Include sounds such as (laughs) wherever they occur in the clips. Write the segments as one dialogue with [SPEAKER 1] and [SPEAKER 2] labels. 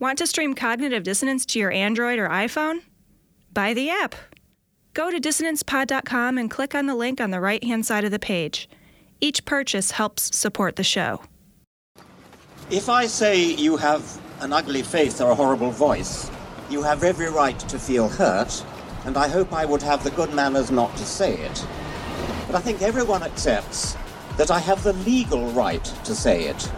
[SPEAKER 1] Want to stream Cognitive Dissonance to your Android or iPhone? Buy the app. Go to dissonancepod.com and click on the link on the right hand side of the page. Each purchase helps support the show.
[SPEAKER 2] If I say you have an ugly face or a horrible voice, you have every right to feel hurt, and I hope I would have the good manners not to say it. But I think everyone accepts that I have the legal right to say it.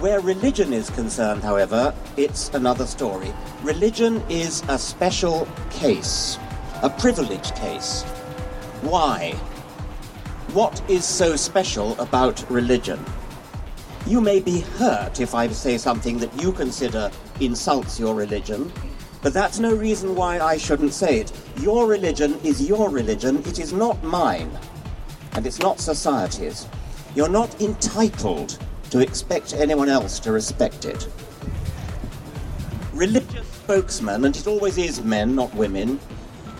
[SPEAKER 2] Where religion is concerned, however, it's another story. Religion is a special case, a privileged case. Why? What is so special about religion? You may be hurt if I say something that you consider insults your religion, but that's no reason why I shouldn't say it. Your religion is your religion, it is not mine, and it's not society's. You're not entitled to expect anyone else to respect it. Religious spokesmen, and it always is men, not women,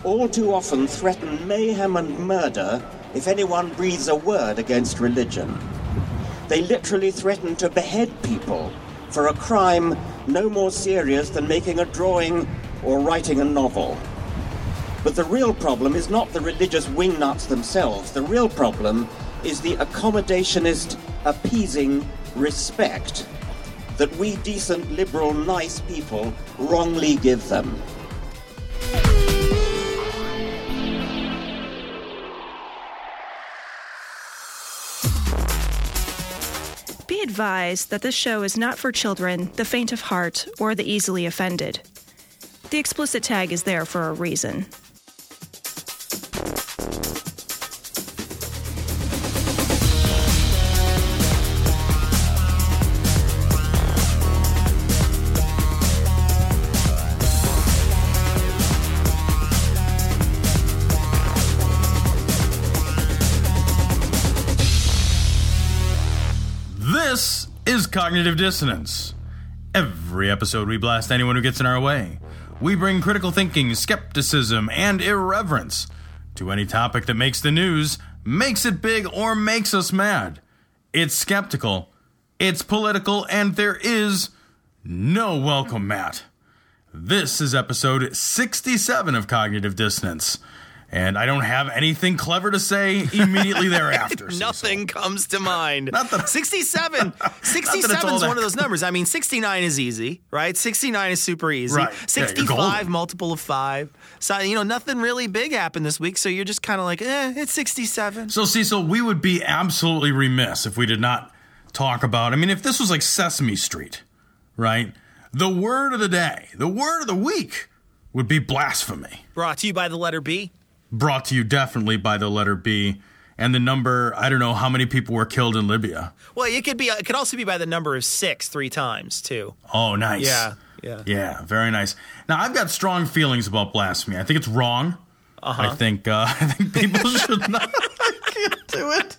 [SPEAKER 2] all too often threaten mayhem and murder if anyone breathes a word against religion. They literally threaten to behead people for a crime no more serious than making a drawing or writing a novel. But the real problem is not the religious wingnuts themselves. The real problem is the accommodationist, appeasing respect that we decent, liberal, nice people wrongly give them.
[SPEAKER 1] Be advised that this show is not for children, the faint of heart, or the easily offended. The explicit tag is there for a reason.
[SPEAKER 3] Is Cognitive Dissonance. Every episode, we blast anyone who gets in our way. We bring critical thinking, skepticism, and irreverence to any topic that makes the news, makes it big, or makes us mad. It's skeptical, it's political, and there is no welcome mat. This is episode 67 of Cognitive Dissonance. And I don't have anything clever to say immediately thereafter. (laughs)
[SPEAKER 4] Nothing comes to mind.
[SPEAKER 3] Not that-
[SPEAKER 4] 67. (laughs) 67 is one of those numbers. I mean, 69 is easy, right? 69 is super easy.
[SPEAKER 3] Right.
[SPEAKER 4] 65,
[SPEAKER 3] golden.
[SPEAKER 4] multiple of five. So, you know, nothing really big happened this week. So you're just kind of like, eh, it's 67.
[SPEAKER 3] So, Cecil, we would be absolutely remiss if we did not talk about. I mean, if this was like Sesame Street, right? The word of the day, the word of the week would be blasphemy.
[SPEAKER 4] Brought to you by the letter B.
[SPEAKER 3] Brought to you definitely by the letter B and the number, I don't know how many people were killed in Libya.
[SPEAKER 4] Well, it could be. It could also be by the number of six three times too.
[SPEAKER 3] Oh, nice.
[SPEAKER 4] Yeah, yeah.
[SPEAKER 3] Yeah, very nice. Now, I've got strong feelings about blasphemy. I think it's wrong.
[SPEAKER 4] Uh-huh.
[SPEAKER 3] I think uh, (laughs) I think people should not (laughs) to it.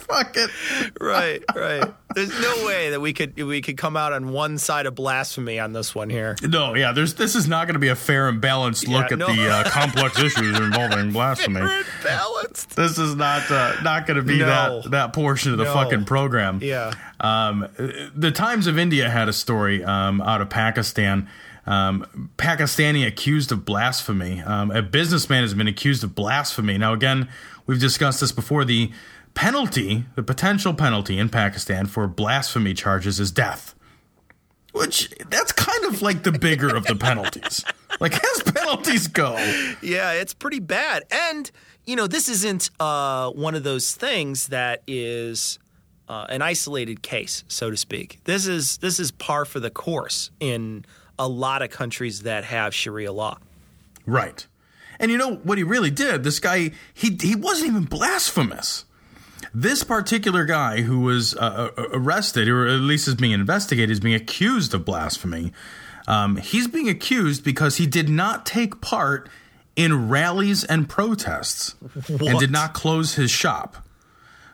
[SPEAKER 3] Fuck it.
[SPEAKER 4] Right, (laughs) right. There's no way that we could we could come out on one side of blasphemy on this one here.
[SPEAKER 3] No, yeah, there's this is not going to be a fair and balanced look
[SPEAKER 4] Yeah,
[SPEAKER 3] at
[SPEAKER 4] no.
[SPEAKER 3] the uh, complex (laughs) issues involving blasphemy.
[SPEAKER 4] balanced.
[SPEAKER 3] This is not uh, not going to be
[SPEAKER 4] No.
[SPEAKER 3] that that portion of the
[SPEAKER 4] No.
[SPEAKER 3] fucking program.
[SPEAKER 4] Yeah.
[SPEAKER 3] Um, the Times of India had a story um, out of Pakistan. Um, Pakistani accused of blasphemy. Um, a businessman has been accused of blasphemy. Now, again, we've discussed this before. The penalty, the potential penalty in Pakistan for blasphemy charges is death. Which that's kind of like the bigger of the penalties. (laughs) Like as penalties go.
[SPEAKER 4] Yeah, it's pretty bad. And, you know, this isn't uh, one of those things that is uh, an isolated case, so to speak. This is this is par for the course in a lot of countries that have Sharia law.
[SPEAKER 3] Right. And you know what he really did? This guy, he he wasn't even blasphemous. This particular guy who was uh, uh, arrested, or at least is being investigated, is being accused of blasphemy. Um, he's being accused because he did not take part in rallies and protests and did not close his shop.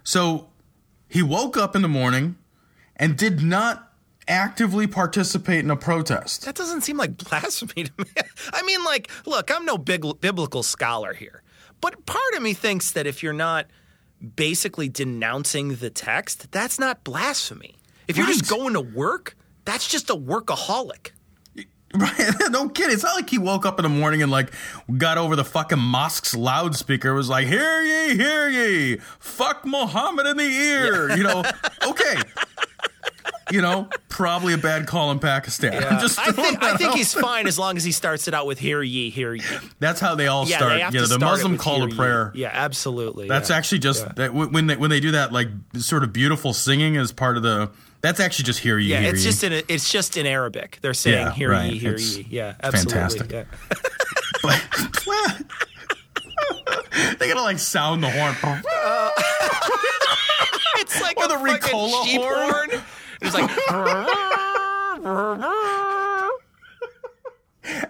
[SPEAKER 3] So he woke up in the morning and did not actively participate in a protest.
[SPEAKER 4] That doesn't seem like blasphemy to me. (laughs) I mean, like, look, I'm no big biblical scholar here, but part of me thinks that if you're not basically denouncing the text, that's not blasphemy. If you're just going to work, that's just a workaholic. (laughs)
[SPEAKER 3] Right? (laughs) no kidding. It's not like he woke up in the morning and like got over the fucking mosque's loudspeaker. Was like, "Hear ye, hear ye! Fuck Muhammad in the ear." (laughs) You know? Okay. You know, probably a bad call in Pakistan. Just
[SPEAKER 4] I think I think he's fine as long as he starts it out with "Hear ye, hear ye."
[SPEAKER 3] That's how they all
[SPEAKER 4] Yeah,
[SPEAKER 3] start.
[SPEAKER 4] they have
[SPEAKER 3] you know,
[SPEAKER 4] to
[SPEAKER 3] the
[SPEAKER 4] start
[SPEAKER 3] Muslim call
[SPEAKER 4] "Hear
[SPEAKER 3] to
[SPEAKER 4] ye."
[SPEAKER 3] prayer.
[SPEAKER 4] Yeah, absolutely.
[SPEAKER 3] That's
[SPEAKER 4] yeah.
[SPEAKER 3] actually just
[SPEAKER 4] Yeah.
[SPEAKER 3] that when they when they do that like sort of beautiful singing as part of the. That's actually just hear you.
[SPEAKER 4] Yeah,
[SPEAKER 3] hear
[SPEAKER 4] it's
[SPEAKER 3] ye.
[SPEAKER 4] just in it's just in Arabic. They're saying
[SPEAKER 3] Yeah,
[SPEAKER 4] "Hear
[SPEAKER 3] right.
[SPEAKER 4] ye, hear
[SPEAKER 3] It's
[SPEAKER 4] ye." Yeah, absolutely.
[SPEAKER 3] fantastic.
[SPEAKER 4] Yeah. (laughs)
[SPEAKER 3] they gotta like sound the horn. (laughs)
[SPEAKER 4] It's like
[SPEAKER 3] Or
[SPEAKER 4] a
[SPEAKER 3] the Ricola
[SPEAKER 4] sheep
[SPEAKER 3] horn.
[SPEAKER 4] Horn. It's like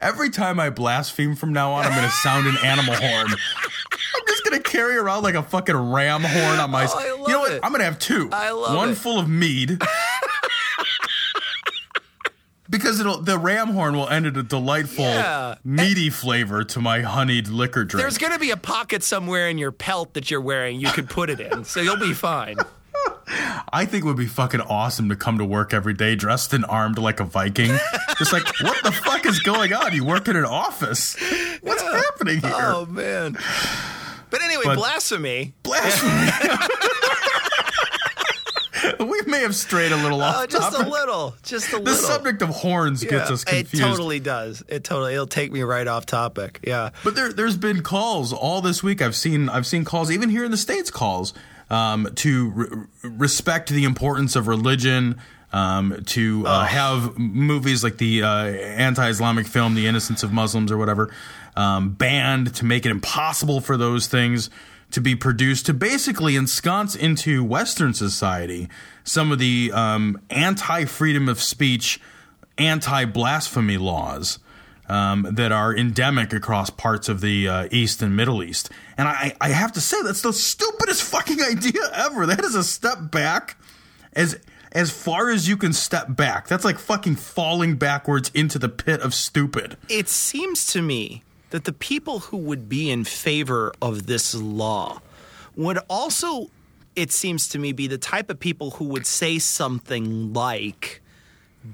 [SPEAKER 3] Every time I blaspheme from now on, I'm gonna sound an animal horn. I'm just gonna carry around like a fucking ram horn on my.
[SPEAKER 4] Oh, I
[SPEAKER 3] you know what?
[SPEAKER 4] it.
[SPEAKER 3] I'm gonna have two.
[SPEAKER 4] I love
[SPEAKER 3] One
[SPEAKER 4] it.
[SPEAKER 3] full of mead. Because it'll the ram horn will end in a delightful
[SPEAKER 4] Yeah.
[SPEAKER 3] meaty flavor to my honeyed liquor drink.
[SPEAKER 4] there's gonna be a pocket somewhere in your pelt that you're wearing. You could put it in, so you'll be fine.
[SPEAKER 3] I think it would be fucking awesome to come to work every day dressed and armed like a Viking. Just like, what the fuck is going on? You work in an office. What's happening here?
[SPEAKER 4] Oh man. But anyway,
[SPEAKER 3] But-
[SPEAKER 4] blasphemy.
[SPEAKER 3] Blasphemy. (laughs) we may have strayed a little uh, off
[SPEAKER 4] Oh, just
[SPEAKER 3] topic.
[SPEAKER 4] a little. Just a
[SPEAKER 3] The
[SPEAKER 4] little.
[SPEAKER 3] The subject of horns gets us confused.
[SPEAKER 4] It totally does. It totally. It'll take me right off topic. Yeah.
[SPEAKER 3] But there, there's been calls all this week. I've seen, I've seen calls even here in the states, calls um, to re- respect the importance of religion, um, to uh, have movies like the uh, anti-Islamic film "The Innocence of Muslims" or whatever um, banned to make it impossible for those things to be produced to basically ensconce into Western society some of the um, anti-freedom of speech, anti-blasphemy laws um, that are endemic across parts of the uh, East and Middle East. And I, I have to say, that's the stupidest (laughs) fucking idea ever. That is a step back as as far as you can step back. That's like fucking falling backwards into the pit of stupid.
[SPEAKER 4] It seems to me that the people who would be in favor of this law would also, it seems to me, be the type of people who would say something like,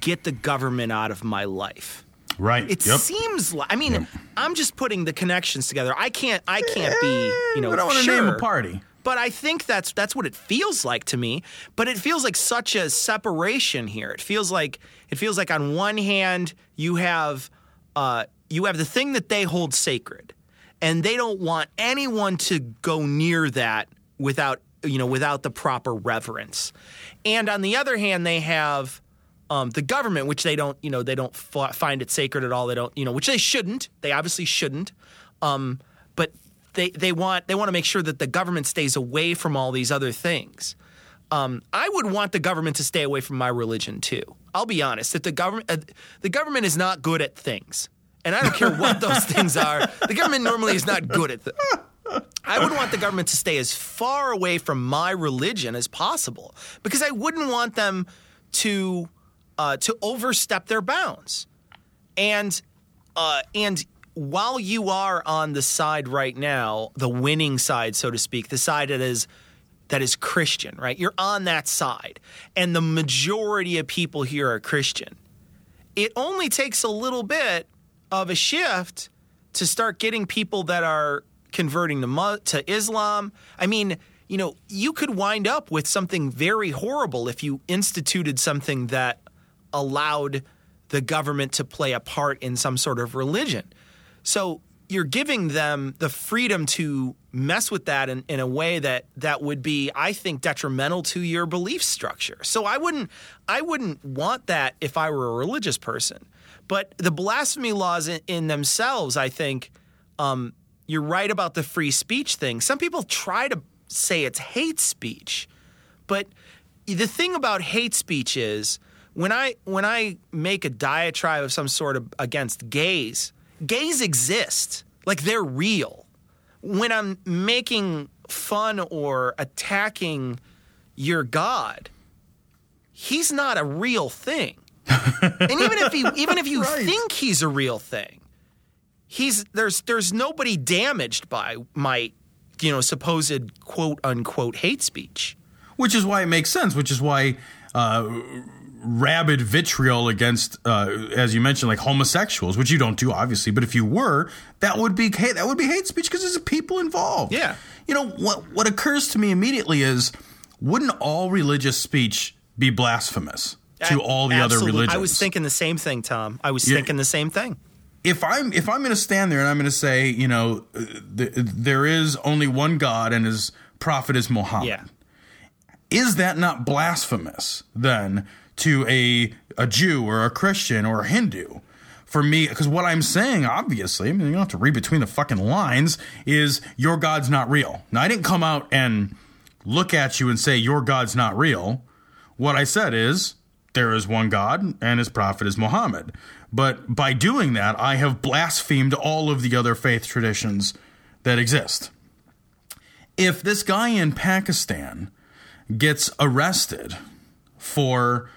[SPEAKER 4] get the government out of my life.
[SPEAKER 3] Right.
[SPEAKER 4] It
[SPEAKER 3] yep.
[SPEAKER 4] seems like I mean, I'm just putting the connections together. I can't I can't be, you know,
[SPEAKER 3] we don't want to
[SPEAKER 4] sure.
[SPEAKER 3] name a party.
[SPEAKER 4] But I think that's that's what it feels like to me. But it feels like such a separation here. It feels like it feels like on one hand you have uh, you have the thing that they hold sacred, and they don't want anyone to go near that without you know without the proper reverence. And on the other hand, they have um, the government, which they don't you know they don't f- find it sacred at all. They don't you know which they shouldn't. They obviously shouldn't. Um, but they they want they want to make sure that the government stays away from all these other things. Um, I would want the government to stay away from my religion too. I'll be honest that the government uh, the government is not good at things, and I don't care what (laughs) those things are. The government normally is not good at them. I would want the government to stay as far away from my religion as possible because I wouldn't want them to uh, to overstep their bounds. And uh, and while you are on the side right now, the winning side, so to speak, the side that is that is Christian, right? You're on that side, and the majority of people here are Christian. It only takes a little bit of a shift to start getting people that are converting to, to Islam. I mean, you know, you could wind up with something very horrible if you instituted something that allowed the government to play a part in some sort of religion. So you're giving them the freedom to mess with that in, in a way that that would be, I think, detrimental to your belief structure. So I wouldn't I wouldn't want that if I were a religious person. But the blasphemy laws in, in themselves, I think, um, you're right about the free speech thing. Some people try to say it's hate speech, but the thing about hate speech is when I when I make a diatribe of some sort of against gays, gays exist. Like they're real. When I'm making fun or attacking your God, he's not a real thing. (laughs) and even if he even if you
[SPEAKER 3] Right.
[SPEAKER 4] think he's a real thing, he's there's there's nobody damaged by my you know supposed quote unquote hate speech.
[SPEAKER 3] Which is why it makes sense. Which is why uh, rabid vitriol against, uh, as you mentioned, like homosexuals, which you don't do, obviously. But if you were, that would be hate. That would be hate speech because there's people involved.
[SPEAKER 4] Yeah.
[SPEAKER 3] You know what? What occurs to me immediately is, wouldn't all religious speech be blasphemous to all the other
[SPEAKER 4] Absolute-
[SPEAKER 3] religions?
[SPEAKER 4] I was thinking the same thing, Tom. I was
[SPEAKER 3] Yeah.
[SPEAKER 4] thinking the same thing.
[SPEAKER 3] if I'm if I'm going to stand there and I'm going to say, you know, uh, th- there is only one God and his prophet is Muhammad.
[SPEAKER 4] Yeah.
[SPEAKER 3] Is that not blasphemous then to a a Jew or a Christian or a Hindu? For me, because what I'm saying, obviously, I mean, you don't have to read between the fucking lines, is your God's not real. Now, I didn't come out and look at you and say your God's not real. What I said is there is one God and his prophet is Muhammad. But by doing that, I have blasphemed all of the other faith traditions that exist. If this guy in Pakistan gets arrested for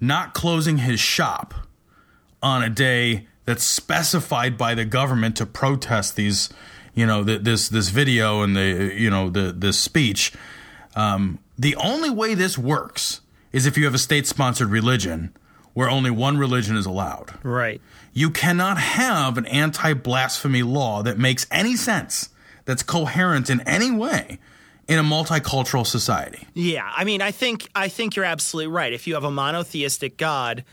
[SPEAKER 3] not closing his shop on a day that's specified by the government to protest these, you know, th- this this video and the you know the this speech. Um, the only way this works is if you have a state-sponsored religion where only one religion is allowed.
[SPEAKER 4] Right.
[SPEAKER 3] You cannot have an anti-blasphemy law that makes any sense, that's coherent in any way in a multicultural society.
[SPEAKER 4] Yeah, I mean, I think I think you're absolutely right. If you have a monotheistic God,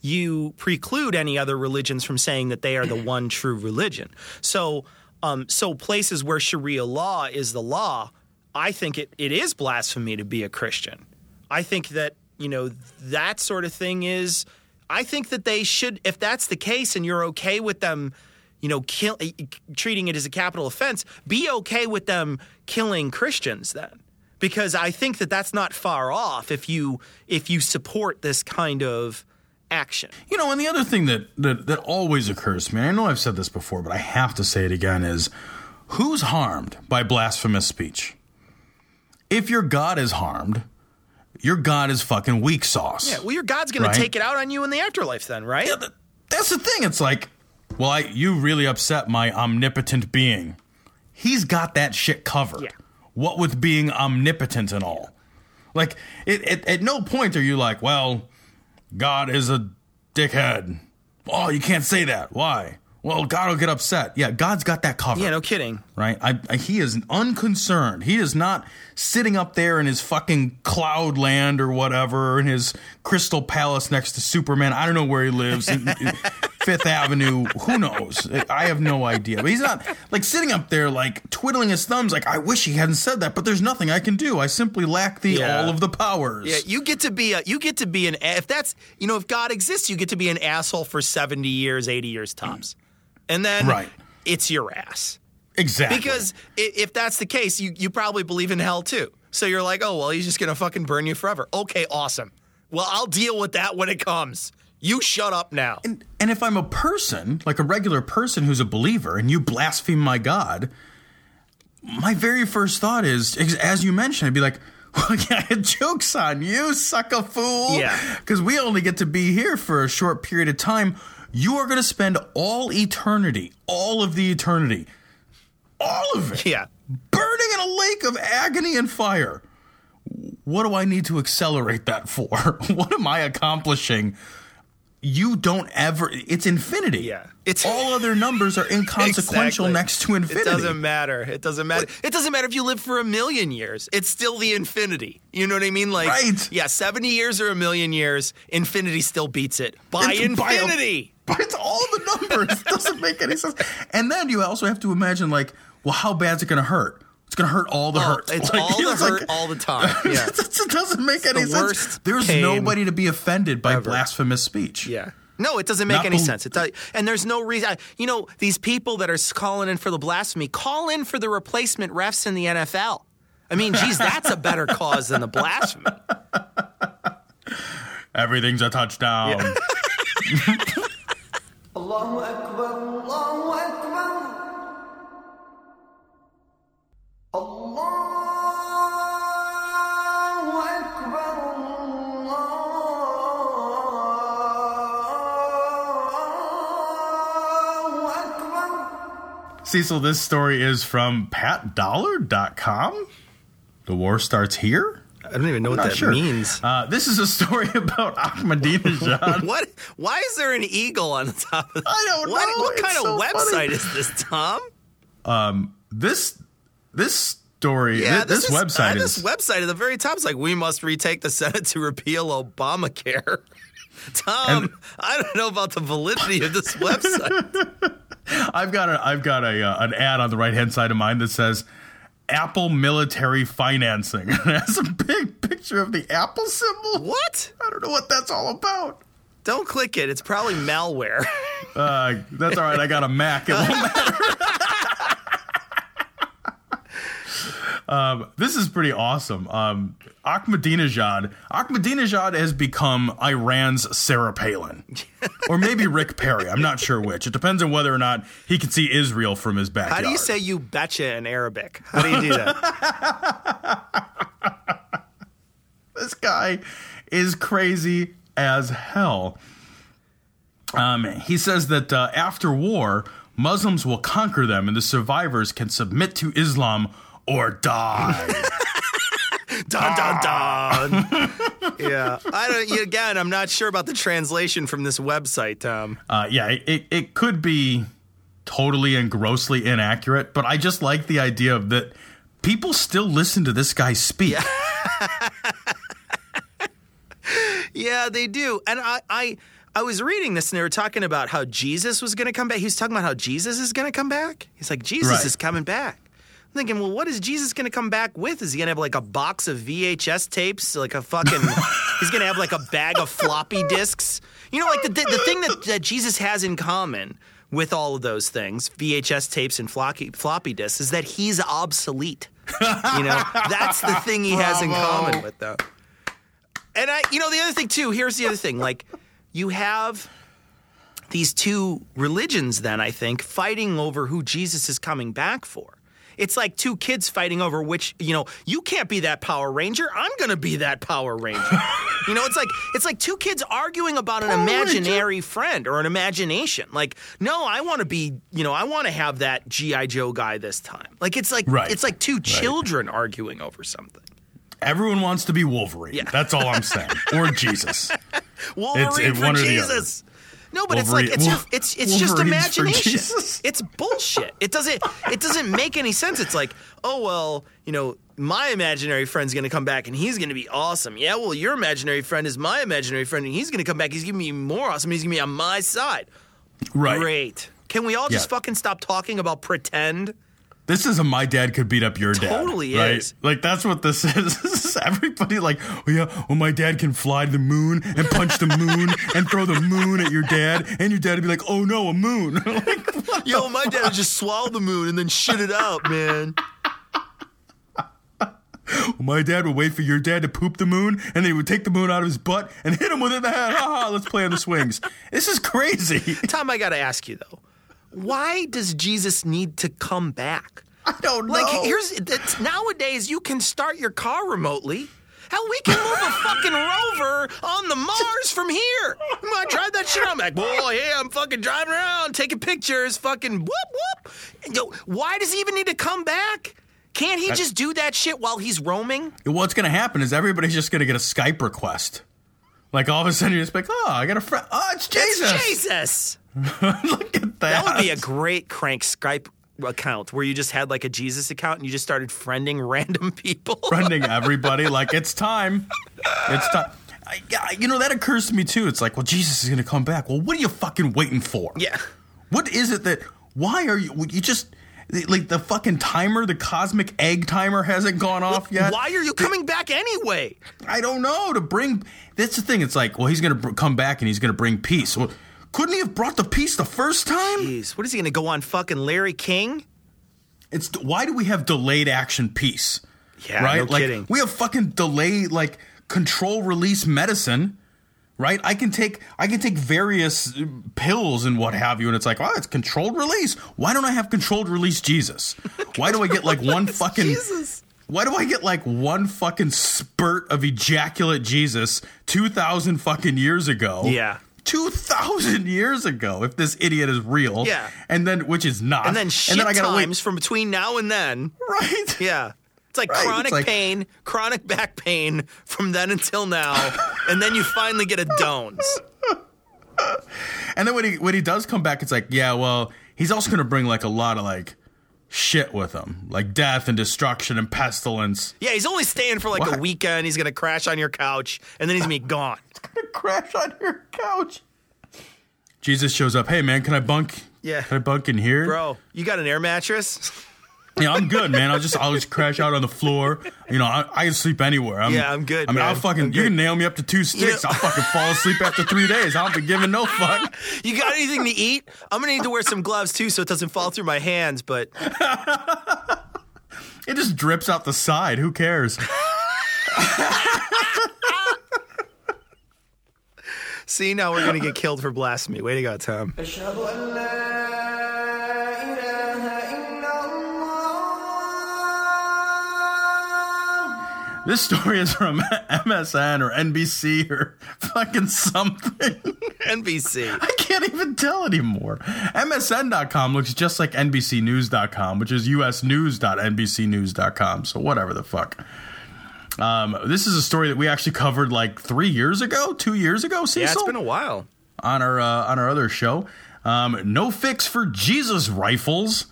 [SPEAKER 4] you preclude any other religions from saying that they are the one true religion. So, um, so places where Sharia law is the law, I think it, it is blasphemy to be a Christian. I think that you know that sort of thing is. I think that they should, if that's the case, and you're okay with them, you know, kill, eh, eh, treating it as a capital offense, be okay with them killing Christians then, because I think that that's not far off if you if you support this kind of action.
[SPEAKER 3] You know, and the other thing that, that, that always occurs to me, I know I've said this before, but I have to say it again, is who's harmed by blasphemous speech? If your God is harmed, your God is fucking weak sauce.
[SPEAKER 4] Yeah, well, your God's going
[SPEAKER 3] Right.
[SPEAKER 4] to take it out on you in the afterlife, then, right?
[SPEAKER 3] Yeah, th- that's the thing. It's like, well, I, you really upset my omnipotent being. He's got that shit covered.
[SPEAKER 4] Yeah.
[SPEAKER 3] What with being omnipotent and all. Like, it, it, at no point are you like, well, God is a dickhead. Oh, you can't say that. Why? Well, God will get upset. Yeah, God's got that covered
[SPEAKER 4] Yeah, no kidding.
[SPEAKER 3] Right? I, I, he is unconcerned. He is not sitting up there in his fucking cloud land or whatever, in his crystal palace next to Superman. I don't know where he lives, (laughs) Fifth Avenue. Who knows? I have no idea. But he's not like sitting up there, like twiddling his thumbs, like I wish he hadn't said that. But there's nothing I can do. I simply lack the
[SPEAKER 4] Yeah.
[SPEAKER 3] all of the powers.
[SPEAKER 4] Yeah, you get to be a you get to be an if that's you know if God exists, you get to be an asshole for seventy years, eighty years tops, and then
[SPEAKER 3] Right.
[SPEAKER 4] it's your ass.
[SPEAKER 3] Exactly.
[SPEAKER 4] Because if that's the case, you, you probably believe in hell too. So you're like, oh, well, he's just going to fucking burn you forever. Okay, awesome. Well, I'll deal with that when it comes. You shut up now.
[SPEAKER 3] And, and if I'm a person, like a regular person who's a believer, and you blaspheme my God, my very first thought is, as you mentioned, I'd be like, (laughs) well, yeah, (laughs) joke's on you, sucker fool.
[SPEAKER 4] Yeah.
[SPEAKER 3] Because we only get to be here for a short period of time. You are going to spend all eternity, all of the eternity, all of it,
[SPEAKER 4] Yeah.
[SPEAKER 3] burning in a lake of agony and fire. What do I need to accelerate that for? (laughs) what am I accomplishing? You don't ever. It's infinity.
[SPEAKER 4] Yeah. It's-
[SPEAKER 3] all other numbers are inconsequential
[SPEAKER 4] Exactly.
[SPEAKER 3] next to infinity.
[SPEAKER 4] It doesn't matter. It doesn't matter. It doesn't matter if you live for a million years. It's still the infinity. You know what I mean? Like,
[SPEAKER 3] Right.
[SPEAKER 4] yeah, 70 years or a million years, infinity still beats it by
[SPEAKER 3] It's by a- But it's (laughs) all the numbers. it doesn't make any sense. And then you also have to imagine, like, well, how bad is it going to hurt? It's going to hurt all the
[SPEAKER 4] well,
[SPEAKER 3] hurts.
[SPEAKER 4] It's (laughs)
[SPEAKER 3] like,
[SPEAKER 4] all the
[SPEAKER 3] hurt like,
[SPEAKER 4] all the time. (laughs) Yeah.
[SPEAKER 3] it doesn't make it's any
[SPEAKER 4] the
[SPEAKER 3] sense. There's nobody to be offended by
[SPEAKER 4] ever.
[SPEAKER 3] blasphemous speech.
[SPEAKER 4] Yeah. No, it doesn't make
[SPEAKER 3] Not
[SPEAKER 4] any
[SPEAKER 3] bel-
[SPEAKER 4] sense. It does, and there's no reason. You know, these people that are calling in for the blasphemy, call in for the replacement refs in the NFL. I mean, geez, that's a better (laughs) cause than the blasphemy.
[SPEAKER 3] Everything's a touchdown.
[SPEAKER 5] Yeah. Allahu Akbar, Allahu Akbar.
[SPEAKER 3] Cecil, this story is from patdollard.com. The war starts here?
[SPEAKER 4] I don't even know what that
[SPEAKER 3] sure.
[SPEAKER 4] means.
[SPEAKER 3] Uh, this is a story (laughs) about Ahmadinejad. (laughs)
[SPEAKER 4] What? Why is there an eagle on the top of
[SPEAKER 3] I don't
[SPEAKER 4] what,
[SPEAKER 3] know.
[SPEAKER 4] What
[SPEAKER 3] It's
[SPEAKER 4] kind of
[SPEAKER 3] so
[SPEAKER 4] website
[SPEAKER 3] funny.
[SPEAKER 4] is this, Tom?
[SPEAKER 3] this this story,
[SPEAKER 4] Yeah,
[SPEAKER 3] thi- this,
[SPEAKER 4] is,
[SPEAKER 3] website
[SPEAKER 4] uh,
[SPEAKER 3] is
[SPEAKER 4] this website at the very top is like we must retake the Senate to repeal Obamacare. (laughs) Tom,
[SPEAKER 3] And-
[SPEAKER 4] I don't know about the validity of this website. (laughs)
[SPEAKER 3] I've got a I've got a uh, an ad on the right hand side of mine that says Apple military financing. (laughs) it has a big picture of the Apple symbol.
[SPEAKER 4] what?
[SPEAKER 3] I don't know what that's all about.
[SPEAKER 4] Don't click it. It's probably malware.
[SPEAKER 3] Uh, that's all right. I got a Mac. It won't matter. Um, this is pretty awesome. Um, Ahmadinejad. Ahmadinejad has become Iran's Sarah Palin, (laughs) or maybe Rick Perry. I'm not sure which. It depends on whether or not he can see Israel from his backyard.
[SPEAKER 4] How do you say you betcha in Arabic? How do you do that? (laughs)
[SPEAKER 3] this guy is crazy as hell. Um, he says that uh, after war, Muslims will conquer them, and the survivors can submit to Islam or die. (laughs)
[SPEAKER 4] dun dun dun. (laughs) yeah, I don't. Again, I'm not sure about the translation from this website, Tom.
[SPEAKER 3] uh, yeah, it, it, it could be totally and grossly inaccurate, but I just like the idea of that people still listen to this guy speak.
[SPEAKER 4] Yeah, (laughs) they do. And I, I, I was reading this, and they were talking about how Jesus was going to come back. He was talking about how Jesus is going to come back. He's like, Jesus
[SPEAKER 3] Right.
[SPEAKER 4] is coming back. I'm thinking, well, what is Jesus going to come back with? Is he going to have like a box of VHS tapes, like a fucking? (laughs) he's going to have like a bag of floppy disks. You know, like the the thing that, that Jesus has in common with all of those things, VHS tapes and floppy floppy disks, is that he's obsolete. You know, that's the thing he has in common with them. And I, you know, the other thing too. Here's the other thing. Like, you have these two religions. Then I think fighting over who Jesus is coming back for. It's like two kids fighting over which, you know, you can't be that Power Ranger. I'm going to be that Power Ranger. (laughs) you know, it's like it's like two kids arguing about an
[SPEAKER 3] Power
[SPEAKER 4] imaginary friend or an imagination. Like, no, I want to be, you know, I want to have that GI Joe guy this time. Like it's like
[SPEAKER 3] Right.
[SPEAKER 4] it's like two children arguing over something.
[SPEAKER 3] Everyone wants to be Wolverine.
[SPEAKER 4] Yeah.
[SPEAKER 3] That's all I'm saying. or Jesus. (laughs)
[SPEAKER 4] Wolverine
[SPEAKER 3] it-
[SPEAKER 4] for
[SPEAKER 3] one or the
[SPEAKER 4] Jesus. No, but
[SPEAKER 3] Wolverine-
[SPEAKER 4] it's like it's your, it's it's just imagination. (laughs) It's bullshit. It doesn't it doesn't make any sense. It's like, oh well, you know, my imaginary friend's gonna come back and he's gonna be awesome. Yeah, well, your imaginary friend is my imaginary friend and he's gonna come back. He's gonna be more awesome. He's gonna be on my side.
[SPEAKER 3] Right.
[SPEAKER 4] Great. Can we all just
[SPEAKER 3] Yeah.
[SPEAKER 4] fucking stop talking about pretend?
[SPEAKER 3] This is a my dad could beat up your dad.
[SPEAKER 4] Totally
[SPEAKER 3] right?
[SPEAKER 4] is.
[SPEAKER 3] Like that's what this (laughs) is. This is everybody like, oh yeah, well my dad can fly to the moon and punch the moon (laughs) and throw the moon at your dad, and your dad would be like, oh no, a moon. (laughs) like,
[SPEAKER 4] Yo, my dad would just swallow the moon and then shit it out, man.
[SPEAKER 3] my dad would wait for your dad to poop the moon, and then he would take the moon out of his butt and hit him with it in the head. Ha ha! Let's play on the swings. This is crazy.
[SPEAKER 4] Tom, I gotta ask you though, why does Jesus need to come back?
[SPEAKER 3] I don't know.
[SPEAKER 4] Like here's nowadays you can start your car remotely. Hell, we can move a fucking rover on the Mars from here. I'm gonna drive that shit. out. I'm like, boy, hey, I'm fucking driving around, taking pictures, fucking whoop whoop. Yo, why does he even need to come back? Can't he just do that shit while he's roaming?
[SPEAKER 3] what's going to happen is everybody's just going to get a Skype request. Like all of a sudden you're just like, oh, I got a friend. Oh, it's Jesus.
[SPEAKER 4] It's Jesus. (laughs)
[SPEAKER 3] Look at that.
[SPEAKER 4] That would be a great crank Skype account where you just had like a Jesus account and you just started friending random (laughs) people.
[SPEAKER 3] friending (laughs) everybody like it's time it's time I, you know that occurs to me too it's like well jesus is gonna come back well what are you fucking waiting for
[SPEAKER 4] yeah.
[SPEAKER 3] what is it that why are you you just like the fucking timer the cosmic egg timer hasn't gone off yet
[SPEAKER 4] Why are you coming back anyway?
[SPEAKER 3] i don't know to bring that's the thing it's like well he's gonna br- come back and he's gonna bring peace well couldn't he have brought the peace the first time
[SPEAKER 4] Jeez, what is he gonna go on fucking Larry King?
[SPEAKER 3] It's why do we have delayed action peace?
[SPEAKER 4] Yeah,
[SPEAKER 3] right.
[SPEAKER 4] no
[SPEAKER 3] like
[SPEAKER 4] kidding.
[SPEAKER 3] we have fucking delay like control release medicine. Right, I can take I can take various uh, pills and what have you, and it's like, oh, it's controlled release. Why don't I have controlled release Jesus? (laughs) Why do I get like one fucking?
[SPEAKER 4] Jesus.
[SPEAKER 3] Why do I get like one fucking spurt of ejaculate Jesus two thousand fucking years ago?
[SPEAKER 4] Yeah.
[SPEAKER 3] Two thousand years ago. If this idiot is real,
[SPEAKER 4] Yeah.
[SPEAKER 3] and then which is not,
[SPEAKER 4] And then shit
[SPEAKER 3] then I gotta wait
[SPEAKER 4] times from between now and then.
[SPEAKER 3] Right.
[SPEAKER 4] Yeah. It's like
[SPEAKER 3] Right, it's
[SPEAKER 4] chronic
[SPEAKER 3] like-
[SPEAKER 4] pain, chronic back pain from then until now, (laughs) and then you finally get a Dones.
[SPEAKER 3] And then when he when he does come back, it's like, yeah, well, he's also gonna bring like a lot of like shit with him, like death and destruction and pestilence.
[SPEAKER 4] Yeah, he's only staying for like
[SPEAKER 3] What?
[SPEAKER 4] a weekend. He's gonna crash on your couch, and then he's gonna be (laughs) gone.
[SPEAKER 3] He's gonna crash on your couch. Jesus shows up. Hey man, can I bunk?
[SPEAKER 4] Yeah.
[SPEAKER 3] Can I bunk in here?
[SPEAKER 4] Bro, you got an air mattress? (laughs)
[SPEAKER 3] Yeah, I'm good, man. I'll just I'll just crash out on the floor. You know, I, I can sleep anywhere. I'm,
[SPEAKER 4] Yeah, I'm good,
[SPEAKER 3] I mean, I'll fucking you can nail me up to two sticks.
[SPEAKER 4] know-
[SPEAKER 3] I'll fucking fall asleep after three days. I don't be giving no fuck. (laughs)
[SPEAKER 4] You got anything to eat? I'm gonna need to wear some gloves too, so it doesn't fall through my hands. But (laughs)
[SPEAKER 3] It just drips out the side. Who cares? (laughs)
[SPEAKER 4] see, now we're gonna get killed for blasphemy. Way to go, Tom.
[SPEAKER 3] This story is from (laughs) MSN or NBC or (laughs) fucking something. (laughs)
[SPEAKER 4] NBC.
[SPEAKER 3] I can't even tell anymore. MSN.com looks just like NBCNews.com, which is usnews.nbcnews.com. So whatever the fuck. Um, this is a story that we actually covered like three years ago, two years ago. Cecil,
[SPEAKER 4] Yeah, it's been a while.
[SPEAKER 3] on our uh, on our other show. Um, no fix for Jesus rifles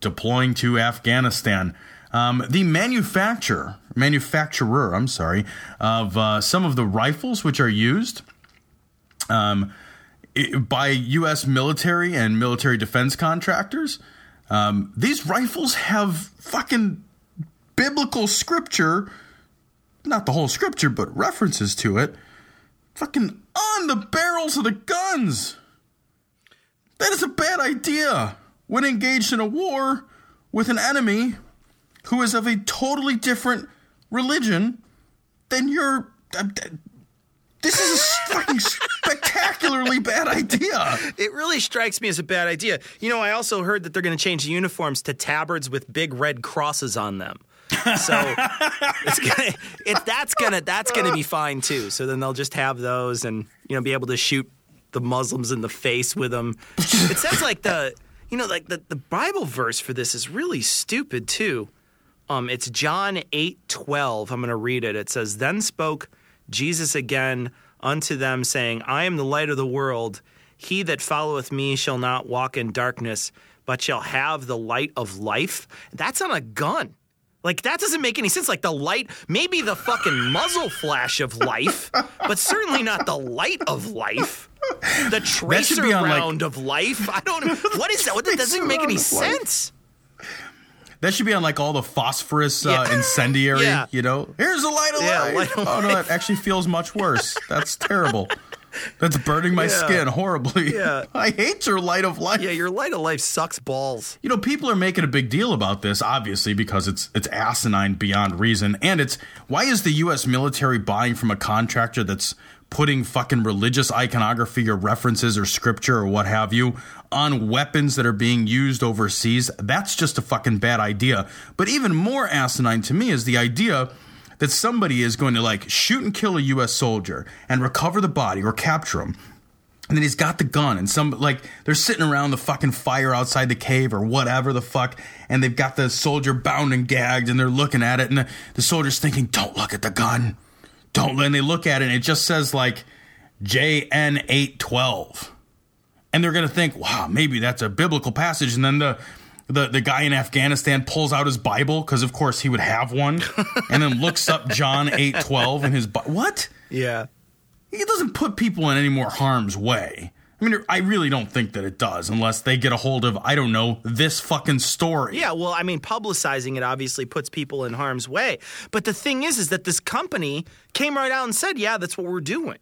[SPEAKER 3] deploying to Afghanistan. Um, the manufacturer, manufacturer, I'm sorry, of uh, some of the rifles which are used um, by U.S. military and military defense contractors. Um, these rifles have fucking biblical scripture, not the whole scripture, but references to it, fucking on the barrels of the guns. That is a bad idea when engaged in a war with an enemy who is of a totally different religion than your. uh, This is a fucking spectacularly bad idea.
[SPEAKER 4] It really strikes me as a bad idea. You know, I also heard that they're going to change the uniforms to tabards with big red crosses on them. So (laughs) it's gonna, it, that's gonna that's gonna be fine too. So then they'll just have those and you know be able to shoot the Muslims in the face with them. It sounds like the you know like the, the Bible verse for this is really stupid too. Um, it's John eight twelve. I'm going to read it. It says, "Then spoke Jesus again unto them, saying, I am the light of the world. He that followeth me shall not walk in darkness, but shall have the light of life." That's on a gun. Like that doesn't make any sense. Like the light, maybe the fucking muzzle flash of life, but certainly not the light of life. The tracer
[SPEAKER 3] on, like-
[SPEAKER 4] round of life. I don't. What is that? What, that doesn't make any
[SPEAKER 3] round
[SPEAKER 4] sense.
[SPEAKER 3] That should be on like all the phosphorus uh,
[SPEAKER 4] Yeah.
[SPEAKER 3] incendiary,
[SPEAKER 4] Yeah.
[SPEAKER 3] you know? Here's the light of
[SPEAKER 4] Yeah,
[SPEAKER 3] life.
[SPEAKER 4] light of
[SPEAKER 3] oh, no, that actually feels much worse. That's terrible. That's burning my
[SPEAKER 4] Yeah.
[SPEAKER 3] skin horribly.
[SPEAKER 4] Yeah. (laughs)
[SPEAKER 3] I hate your light of life.
[SPEAKER 4] Yeah, your light of life sucks balls.
[SPEAKER 3] You know, people are making a big deal about this, obviously, because it's it's asinine beyond reason. And it's why is the US military buying from a contractor that's putting fucking religious iconography or references or scripture or what have you on weapons that are being used overseas? That's just a fucking bad idea. But even more asinine to me is the idea that somebody is going to like shoot and kill a US soldier and recover the body or capture him and then he's got the gun, and some like they're sitting around the fucking fire outside the cave or whatever the fuck, and they've got the soldier bound and gagged, and they're looking at it, and the, the soldier's thinking, "Don't look at the gun, don't." And they look at it, and it just says like JN eight twelve, and they're gonna think, "Wow, maybe that's a biblical passage," and then the. The, the guy in Afghanistan pulls out his Bible because of course he would have one, (laughs) and then looks up John eight twelve in his Bi- what?
[SPEAKER 4] Yeah.
[SPEAKER 3] he doesn't put people in any more harm's way. I mean, I really don't think that it does unless they get a hold of, I don't know, this fucking story.
[SPEAKER 4] Yeah, well, I mean, publicizing it obviously puts people in harm's way. But the thing is, is that this company came right out and said, "Yeah, that's what we're doing."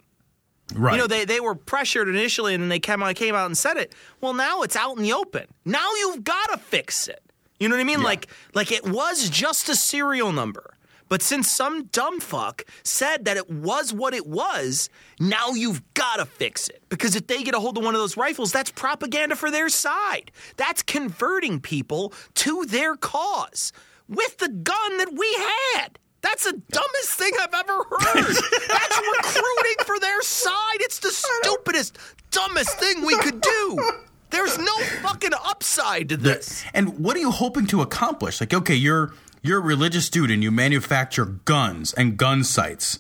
[SPEAKER 3] right.
[SPEAKER 4] You know, they, they were pressured initially, and then they came out came out and said it. Well, now it's out in the open. Now you've got to fix it. You know what I mean? Like like it was just a serial number. But since some dumb fuck said that it was what it was, now you've got to fix it. Because if they get a hold of one of those rifles, that's propaganda for their side. That's converting people to their cause with the gun that we had. That's the dumbest thing I've ever heard. (laughs) That's recruiting for their side. It's the stupidest, dumbest thing we could do. There's no fucking upside to this.
[SPEAKER 3] and what are you hoping to accomplish? Like, okay, you're you're a religious dude and you manufacture guns and gun sights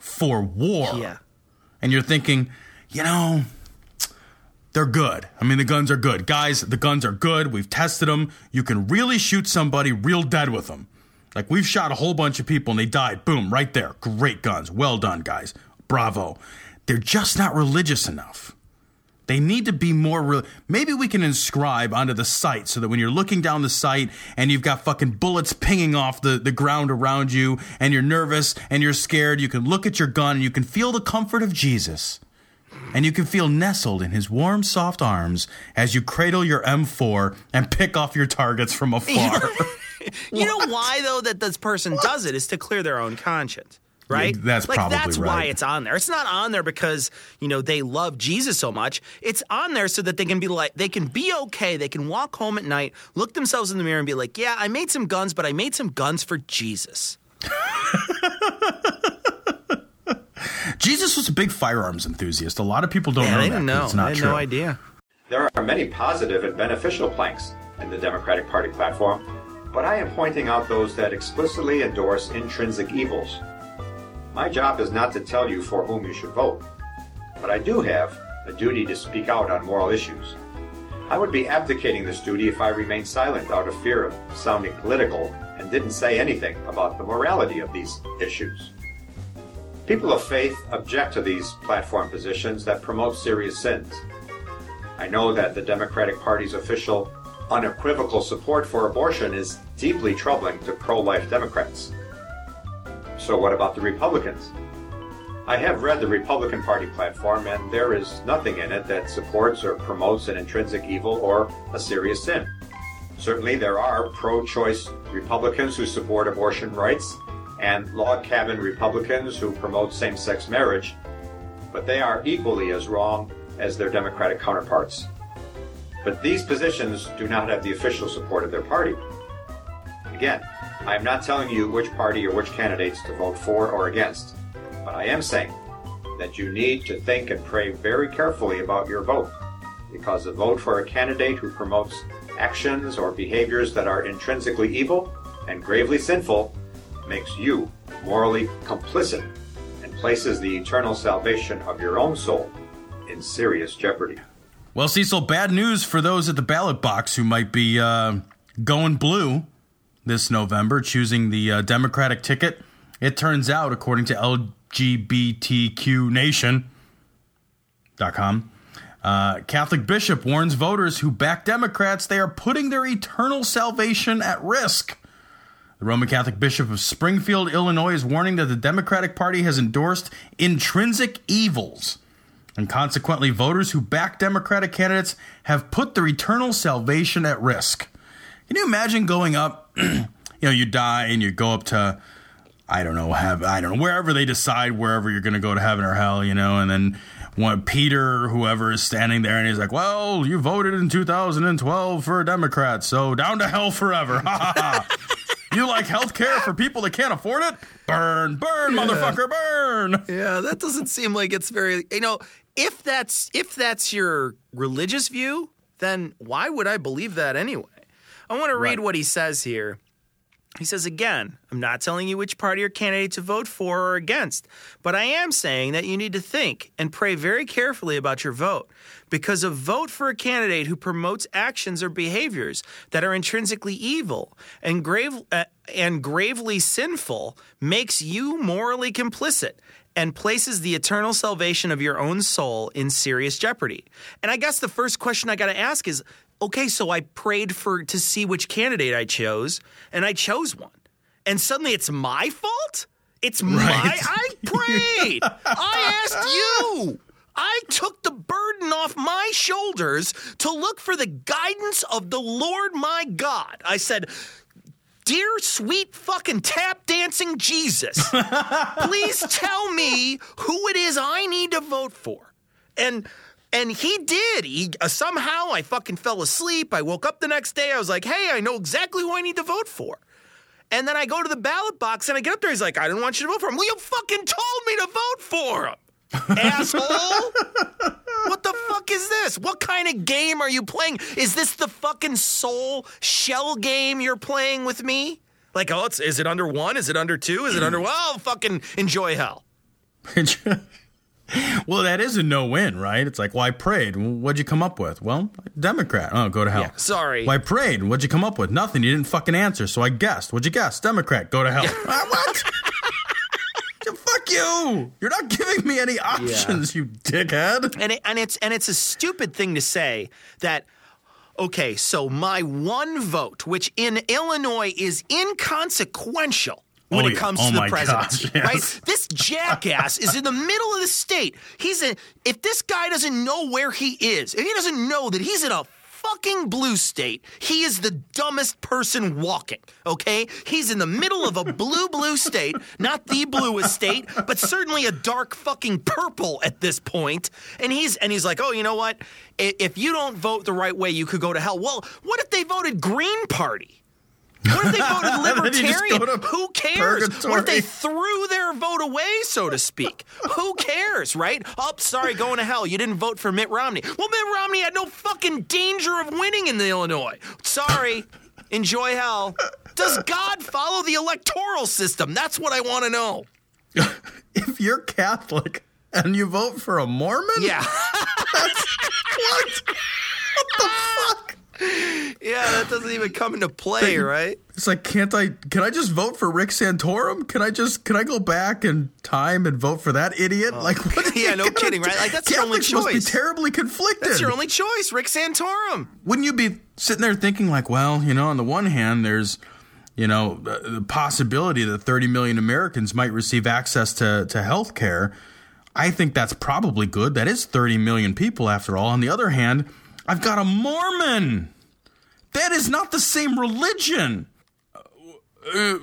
[SPEAKER 3] for war.
[SPEAKER 4] Yeah.
[SPEAKER 3] And you're thinking, you know, they're good. I mean, the guns are good. Guys, the guns are good. We've tested them. You can really shoot somebody real dead with them. Like, we've shot a whole bunch of people and they died. Boom, right there. Great guns. Well done, guys. Bravo. They're just not religious enough. They need to be more. Re- Maybe we can inscribe onto the sight so that when you're looking down the sight and you've got fucking bullets pinging off the, the ground around you and you're nervous and you're scared, you can look at your gun and you can feel the comfort of Jesus. And you can feel nestled in his warm, soft arms as you cradle your M4 and pick off your targets from afar. (laughs)
[SPEAKER 4] You know why though that this person does it is to clear their own conscience. Right?
[SPEAKER 3] Yeah, that's
[SPEAKER 4] like
[SPEAKER 3] probably
[SPEAKER 4] that's why it's on there. It's not on there because, you know, they love Jesus so much. It's on there so that they can be like they can be okay. They can walk home at night, look themselves in the mirror and be like, "Yeah, I made some guns, but I made some guns for Jesus." (laughs)
[SPEAKER 3] Jesus was a big firearms enthusiast. A lot of people don't
[SPEAKER 4] Yeah,
[SPEAKER 3] know
[SPEAKER 4] they
[SPEAKER 3] that.
[SPEAKER 4] didn't
[SPEAKER 3] 'cause
[SPEAKER 4] know.
[SPEAKER 3] It's not
[SPEAKER 4] I had
[SPEAKER 3] true.
[SPEAKER 4] no idea.
[SPEAKER 6] There are many positive and beneficial planks in the Democratic Party platform, but I am pointing out those that explicitly endorse intrinsic evils. My job is not to tell you for whom you should vote, but I do have a duty to speak out on moral issues. I would be abdicating this duty if I remained silent out of fear of sounding political and didn't say anything about the morality of these issues. People of faith object to these platform positions that promote serious sins. I know that the Democratic Party's official, unequivocal support for abortion is deeply troubling to pro life Democrats. So, what about the Republicans? I have read the Republican Party platform, and there is nothing in it that supports or promotes an intrinsic evil or a serious sin. Certainly, there are pro choice Republicans who support abortion rights and log cabin Republicans who promote same sex marriage, but they are equally as wrong as their Democratic counterparts. But these positions do not have the official support of their party. Again, I am not telling you which party or which candidates to vote for or against, but I am saying that you need to think and pray very carefully about your vote, because a vote for a candidate who promotes actions or behaviors that are intrinsically evil and gravely sinful makes you morally complicit and places the eternal salvation of your own soul in serious jeopardy.
[SPEAKER 3] Well, Cecil, bad news for those at the ballot box who might be uh, going blue this November, choosing the uh, Democratic ticket. It turns out, according to LGBTQNation.com, uh, Catholic bishop warns voters who back Democrats they are putting their eternal salvation at risk. The Roman Catholic Bishop of Springfield, Illinois, is warning that the Democratic Party has endorsed intrinsic evils and consequently voters who back democratic candidates have put their eternal salvation at risk can you imagine going up (clears throat) you know you die and you go up to i don't know have i don't know wherever they decide wherever you're going to go to heaven or hell you know and then one peter or whoever is standing there and he's like well you voted in 2012 for a democrat so down to hell forever (laughs) you like health care for people that can't afford it burn burn motherfucker burn
[SPEAKER 4] Yeah, that doesn't seem like it's very. You know, if that's if that's your religious view, then why would I believe that anyway? I want to read
[SPEAKER 3] Right.
[SPEAKER 4] what he says here. He says again, I'm not telling you which party or candidate to vote for or against, but I am saying that you need to think and pray very carefully about your vote. Because a vote for a candidate who promotes actions or behaviors that are intrinsically evil and grave uh, and gravely sinful makes you morally complicit and places the eternal salvation of your own soul in serious jeopardy. And I guess the first question I got to ask is okay, so I prayed for to see which candidate I chose, and I chose one. And suddenly it's my fault? It's my (laughs) I prayed. I asked you. I took the burden off my shoulders to look for the guidance of the Lord my God. I said, Dear sweet fucking tap dancing Jesus, (laughs) please tell me who it is I need to vote for. And and he did. He uh, somehow I fucking fell asleep. I woke up the next day. I was like, "Hey, I know exactly who I need to vote for." And then I go to the ballot box and I get up there. He's like, "I didn't want you to vote for him." Well, you fucking told me to vote for him, (laughs) asshole. What the fuck is this? What kind of game are you playing? Is this the fucking soul shell game you're playing with me? Like, oh, it's, is it under one? Is it under two? Is it under? (clears throat) Well, fucking enjoy hell. (laughs) (laughs)
[SPEAKER 3] well, that is a no-win, right? It's like, well, I prayed. What'd you come up with? Well, Democrat. Oh, go to hell.
[SPEAKER 4] Yeah, sorry.
[SPEAKER 3] Well, I prayed. What'd you come up with? Nothing. You didn't fucking answer, so I guessed. What'd you guess? Democrat. Go to hell. (laughs) Ah, what? (laughs) Fuck you! You're not giving me any options, you dickhead.
[SPEAKER 4] and it, and it's and it's a stupid thing to say that okay so my one vote which in illinois is inconsequential when
[SPEAKER 3] Oh,
[SPEAKER 4] it
[SPEAKER 3] yeah.
[SPEAKER 4] comes
[SPEAKER 3] Oh
[SPEAKER 4] to the
[SPEAKER 3] my
[SPEAKER 4] presidency
[SPEAKER 3] gosh, (laughs) yes.
[SPEAKER 4] right this jackass is in the middle of the state he's a if this guy doesn't know where he is if he doesn't know that he's in a fucking blue state he is the dumbest person walking okay he's in the middle of a blue blue state not the bluest state but certainly a dark fucking purple at this point. point and he's and he's like oh you know what if you don't vote the right way you could go to hell well what if they voted green party what if they (laughs) voted
[SPEAKER 3] Then you just
[SPEAKER 4] libertarian? Who cares? What if they threw their vote away, so to speak? Who cares, right? Oh, sorry, going to hell. You didn't vote for Mitt Romney. Well, Mitt Romney had no fucking danger of winning in the Illinois. Sorry. Enjoy hell. Does God follow the electoral system? That's what I want to know. (laughs)
[SPEAKER 3] If you're Catholic and you vote for a Mormon,
[SPEAKER 4] Yeah. (laughs)
[SPEAKER 3] what? What the fuck?
[SPEAKER 4] Yeah, that doesn't even come into play, right?
[SPEAKER 3] It's like, can't I? Can I just vote for Rick Santorum? Can I just? Can I go back in time and vote for that idiot? Oh. like, what? (laughs)
[SPEAKER 4] Oh. Yeah, no kidding,
[SPEAKER 3] do?
[SPEAKER 4] right? Like, that's your only
[SPEAKER 3] Catholics must be
[SPEAKER 4] choice.
[SPEAKER 3] terribly conflicted.
[SPEAKER 4] That's your only choice, Rick Santorum.
[SPEAKER 3] Wouldn't you be sitting there thinking like, well, you know, on the one hand, there's, you know, the the possibility that 30 million Americans might receive access to to health care. I think that's probably good. That is 30 million people after all. On the other hand, I've got a Mormon. That is not the same religion. Uh,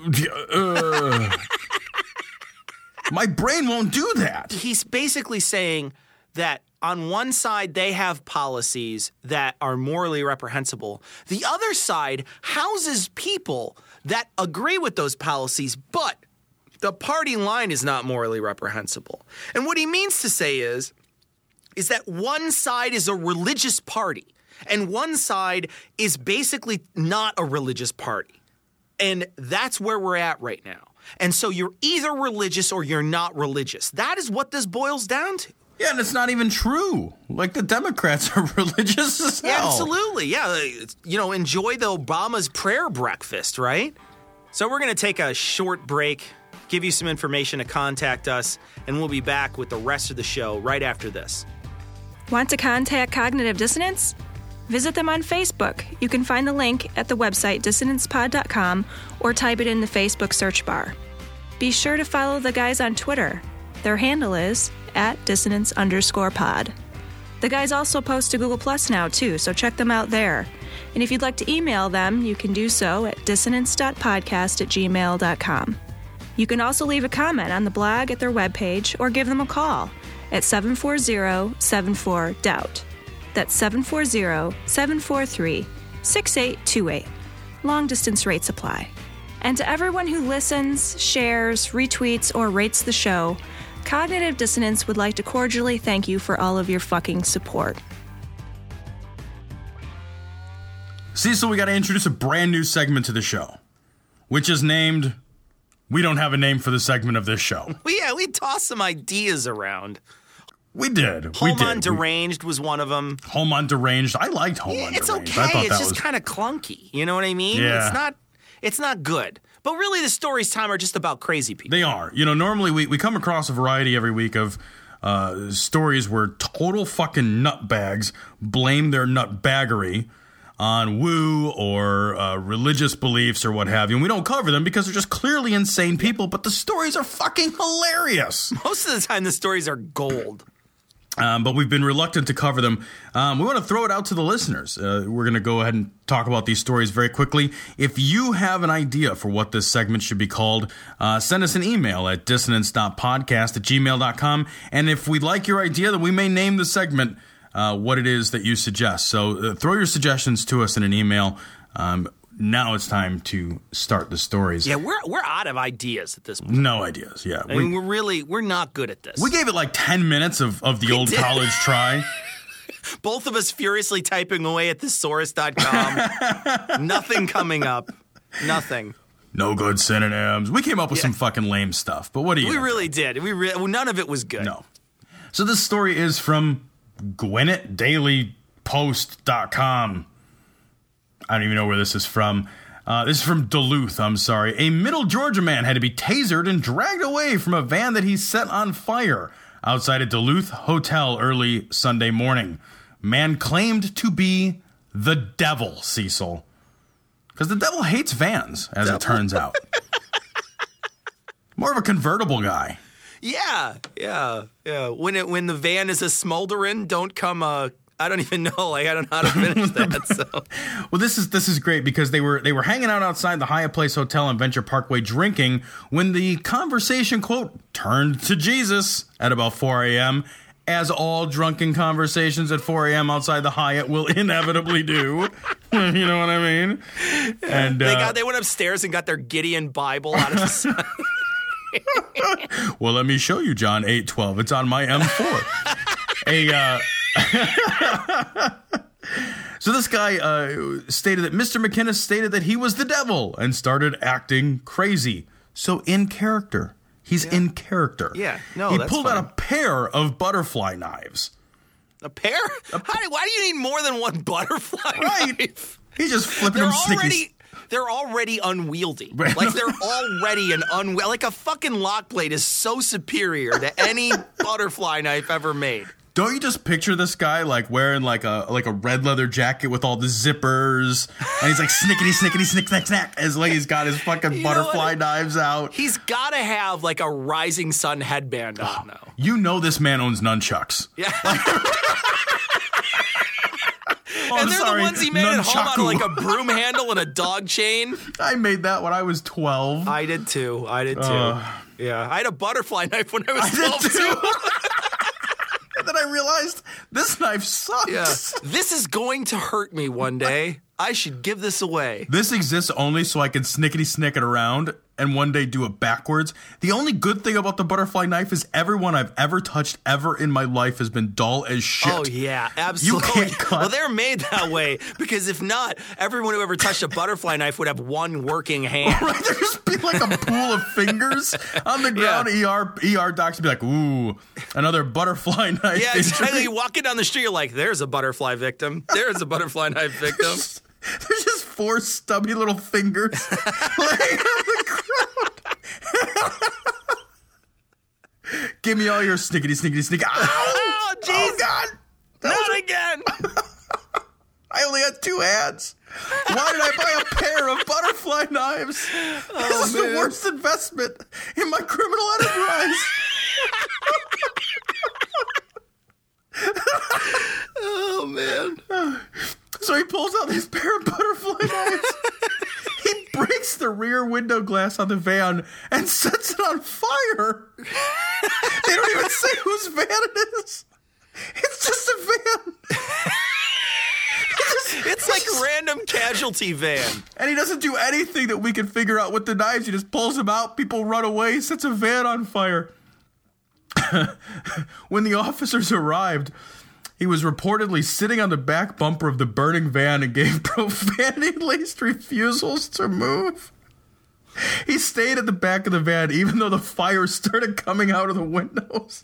[SPEAKER 3] uh, my brain won't do that.
[SPEAKER 4] he's basically saying that on one side they have policies that are morally reprehensible. The other side houses people that agree with those policies, but the party line is not morally reprehensible. And what he means to say is is that one side is a religious party and one side is basically not a religious party. And that's where we're at right now. And so you're either religious or you're not religious. That is what this boils down to.
[SPEAKER 3] Yeah, and it's not even true. Like the Democrats (laughs) are religious as hell.
[SPEAKER 4] Yeah, absolutely. Yeah, you know, enjoy the Obama's prayer breakfast, right? So we're going to take a short break, give you some information to contact us, and we'll be back with the rest of the show right after this.
[SPEAKER 1] Want to contact Cognitive Dissonance? Visit them on Facebook. You can find the link at the website dissonancepod.com or type it in the Facebook search bar. Be sure to follow the guys on Twitter. Their handle is at dissonance underscore pod. The guys also post to Google Plus now, too, so check them out there. And if you'd like to email them, you can do so at dissonance.podcast at gmail.com. You can also leave a comment on the blog at their webpage or give them a call at 740 74 Doubt. That's 740 743 6828. Long distance rates apply. And to everyone who listens, shares, retweets, or rates the show, Cognitive Dissonance would like to cordially thank you for all of your fucking support.
[SPEAKER 3] Cecil, we got to introduce a brand new segment to the show, which is named. We don't have a name for the segment of this show. (laughs)
[SPEAKER 4] Well, yeah, we toss some ideas around.
[SPEAKER 3] We did. we
[SPEAKER 4] Home
[SPEAKER 3] did.
[SPEAKER 4] on
[SPEAKER 3] We-
[SPEAKER 4] Deranged was one of them.
[SPEAKER 3] Home on Deranged. I liked Home on
[SPEAKER 4] It's
[SPEAKER 3] Deranged.
[SPEAKER 4] okay.
[SPEAKER 3] I
[SPEAKER 4] It's just
[SPEAKER 3] was.
[SPEAKER 4] kind of clunky. You know what I mean?
[SPEAKER 3] Yeah.
[SPEAKER 4] It's not. It's not good. But really, the stories time are just about crazy people.
[SPEAKER 3] They are. You know, normally we, we come across a variety every week of uh, stories where total fucking nutbags blame their nutbaggery on woo or uh, religious beliefs or what have you. And we don't cover them because they're just clearly insane people, but the stories are fucking hilarious. (laughs)
[SPEAKER 4] Most of the time, the stories are gold.
[SPEAKER 3] Um, but we've been reluctant to cover them. Um, we want to throw it out to the listeners. Uh, we're going to go ahead and talk about these stories very quickly. If you have an idea for what this segment should be called, uh, send us an email at dissonance.podcast at gmail.com. And if we like your idea, then we may name the segment uh, what it is that you suggest. So uh, throw your suggestions to us in an email. Um, now it's time to start the stories.
[SPEAKER 4] Yeah, we're we're out of ideas at this point.
[SPEAKER 3] No ideas. Yeah.
[SPEAKER 4] I mean, we're really we're not good at this.
[SPEAKER 3] we gave it like 10 minutes of, of the old
[SPEAKER 4] did.
[SPEAKER 3] college try. (laughs)
[SPEAKER 4] Both of us furiously typing away at thesaurus.com. (laughs) Nothing coming up. Nothing.
[SPEAKER 3] no good synonyms. We came up with
[SPEAKER 4] Yeah.
[SPEAKER 3] some fucking lame stuff, but what do you?
[SPEAKER 4] We really did. We re- well, none of it was good.
[SPEAKER 3] No. So this story is from GwinnettDailyPost.com. I don't even know where this is from. Uh, this is from Duluth, I'm sorry. A middle Georgia man had to be tasered and dragged away from a van that he set on fire outside a Duluth hotel early Sunday morning. Man claimed to be the devil, Cecil. Because the devil hates vans, as it turns out. More of a convertible guy.
[SPEAKER 4] Yeah, yeah, yeah. When it when the van is a smoldering, don't come. Uh, I don't even (laughs) know. Like I don't know how to finish that. (laughs) So
[SPEAKER 3] Well, this is this is great because they were they were hanging out outside the Hyatt Place Hotel on Venture Parkway drinking when the conversation quote turned to Jesus at about 4 a.m. As all drunken conversations at 4 a.m. outside the Hyatt will (laughs) inevitably do. you know what I mean? And
[SPEAKER 4] they
[SPEAKER 3] uh,
[SPEAKER 4] got they went upstairs and got their Gideon Bible out of the side.
[SPEAKER 3] well, let me show you John 8:12. It's on my M4. a uh, So this guy uh, stated that Mr. McKinnis stated that he was the devil and started acting crazy. So in character. He's in character.
[SPEAKER 4] Yeah, no,
[SPEAKER 3] He pulled
[SPEAKER 4] fine.
[SPEAKER 3] out a pair of butterfly knives.
[SPEAKER 4] A pair? How do, why do you need more than one butterfly
[SPEAKER 3] Right.
[SPEAKER 4] knife?
[SPEAKER 3] He's just flipping
[SPEAKER 4] They're
[SPEAKER 3] them
[SPEAKER 4] already they're already unwieldy.
[SPEAKER 3] Right.
[SPEAKER 4] Like they're already an unwieldy. Like a fucking lock blade is so superior to any (laughs) butterfly knife ever made.
[SPEAKER 3] Don't you just picture this guy like wearing like a like a red leather jacket with all the zippers, and he's like snickety snickety snick snack snack as like he's got his fucking (laughs)
[SPEAKER 4] You
[SPEAKER 3] butterfly knives out.
[SPEAKER 4] He's got to have like a rising sun headband on now.
[SPEAKER 3] You know this man owns nunchucks.
[SPEAKER 4] Yeah. (laughs) (laughs)
[SPEAKER 3] Oh,
[SPEAKER 4] and they're
[SPEAKER 3] sorry,
[SPEAKER 4] the ones he made at home out of like a broom handle and a dog chain.
[SPEAKER 3] I made that when I was twelve.
[SPEAKER 4] I did too. I did too.
[SPEAKER 3] Uh,
[SPEAKER 4] yeah. I had a butterfly knife when I was
[SPEAKER 3] I
[SPEAKER 4] 12
[SPEAKER 3] did
[SPEAKER 4] too.
[SPEAKER 3] Too. and then I realized this knife sucks.
[SPEAKER 4] Yeah. This is going to hurt me one day. I should give this away.
[SPEAKER 3] This exists only so I can snickety snick it around and one day do it backwards. The only good thing about the butterfly knife is everyone I've ever touched ever in my life has been dull as shit.
[SPEAKER 4] Oh yeah, (laughs) absolutely. Well, they're made that way because if not, everyone who ever touched a butterfly knife would have one working hand. (laughs)
[SPEAKER 3] Right, there'd just be like a pool of fingers on the ground. ER ER docs would be like, "Ooh, another butterfly (laughs) knife."
[SPEAKER 4] Yeah,
[SPEAKER 3] injury."
[SPEAKER 4] exactly. You walking down the street, you're like, "There's a butterfly victim. There's a butterfly knife victim." (laughs)
[SPEAKER 3] There's just four stubby little fingers (laughs) laying on the ground. (laughs) Give me all your snickety snickety snick. Oh, Ow!
[SPEAKER 4] Oh, jeez.
[SPEAKER 3] Oh God!
[SPEAKER 4] Not again.
[SPEAKER 3] I only had two hands. Why did I buy a pair of butterfly knives? this oh, is the worst investment in my criminal enterprise.
[SPEAKER 4] Oh man.
[SPEAKER 3] So he pulls out this pair of butterfly knives. he breaks the rear window glass on the van and (laughs) sets it on fire. they don't even say whose van it is. It's just a van. (laughs)
[SPEAKER 4] It's like random casualty van.
[SPEAKER 3] And he doesn't do anything that we can figure out with the knives. He just pulls them out, people run away, sets a van on fire. (laughs) when the officers arrived, he was reportedly sitting on the back bumper of the burning van and gave profanity laced refusals to move. He stayed at the back of the van even though the fire (laughs) started coming out of the windows.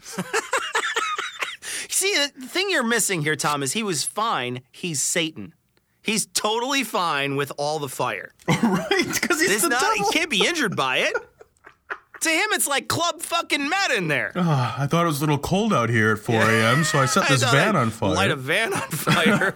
[SPEAKER 4] See, the thing you're missing here, Tom, is he was fine. He's Satan. He's totally fine with all the fire. (laughs)
[SPEAKER 3] right? Because he's
[SPEAKER 4] It's
[SPEAKER 3] the
[SPEAKER 4] not. He can't be injured by it. to him, it's like Club fucking Med in there.
[SPEAKER 3] Ah, I thought it was a little cold out here at 4 a.m., so I set (laughs) this
[SPEAKER 4] I
[SPEAKER 3] van on fire.
[SPEAKER 4] Light a van on fire.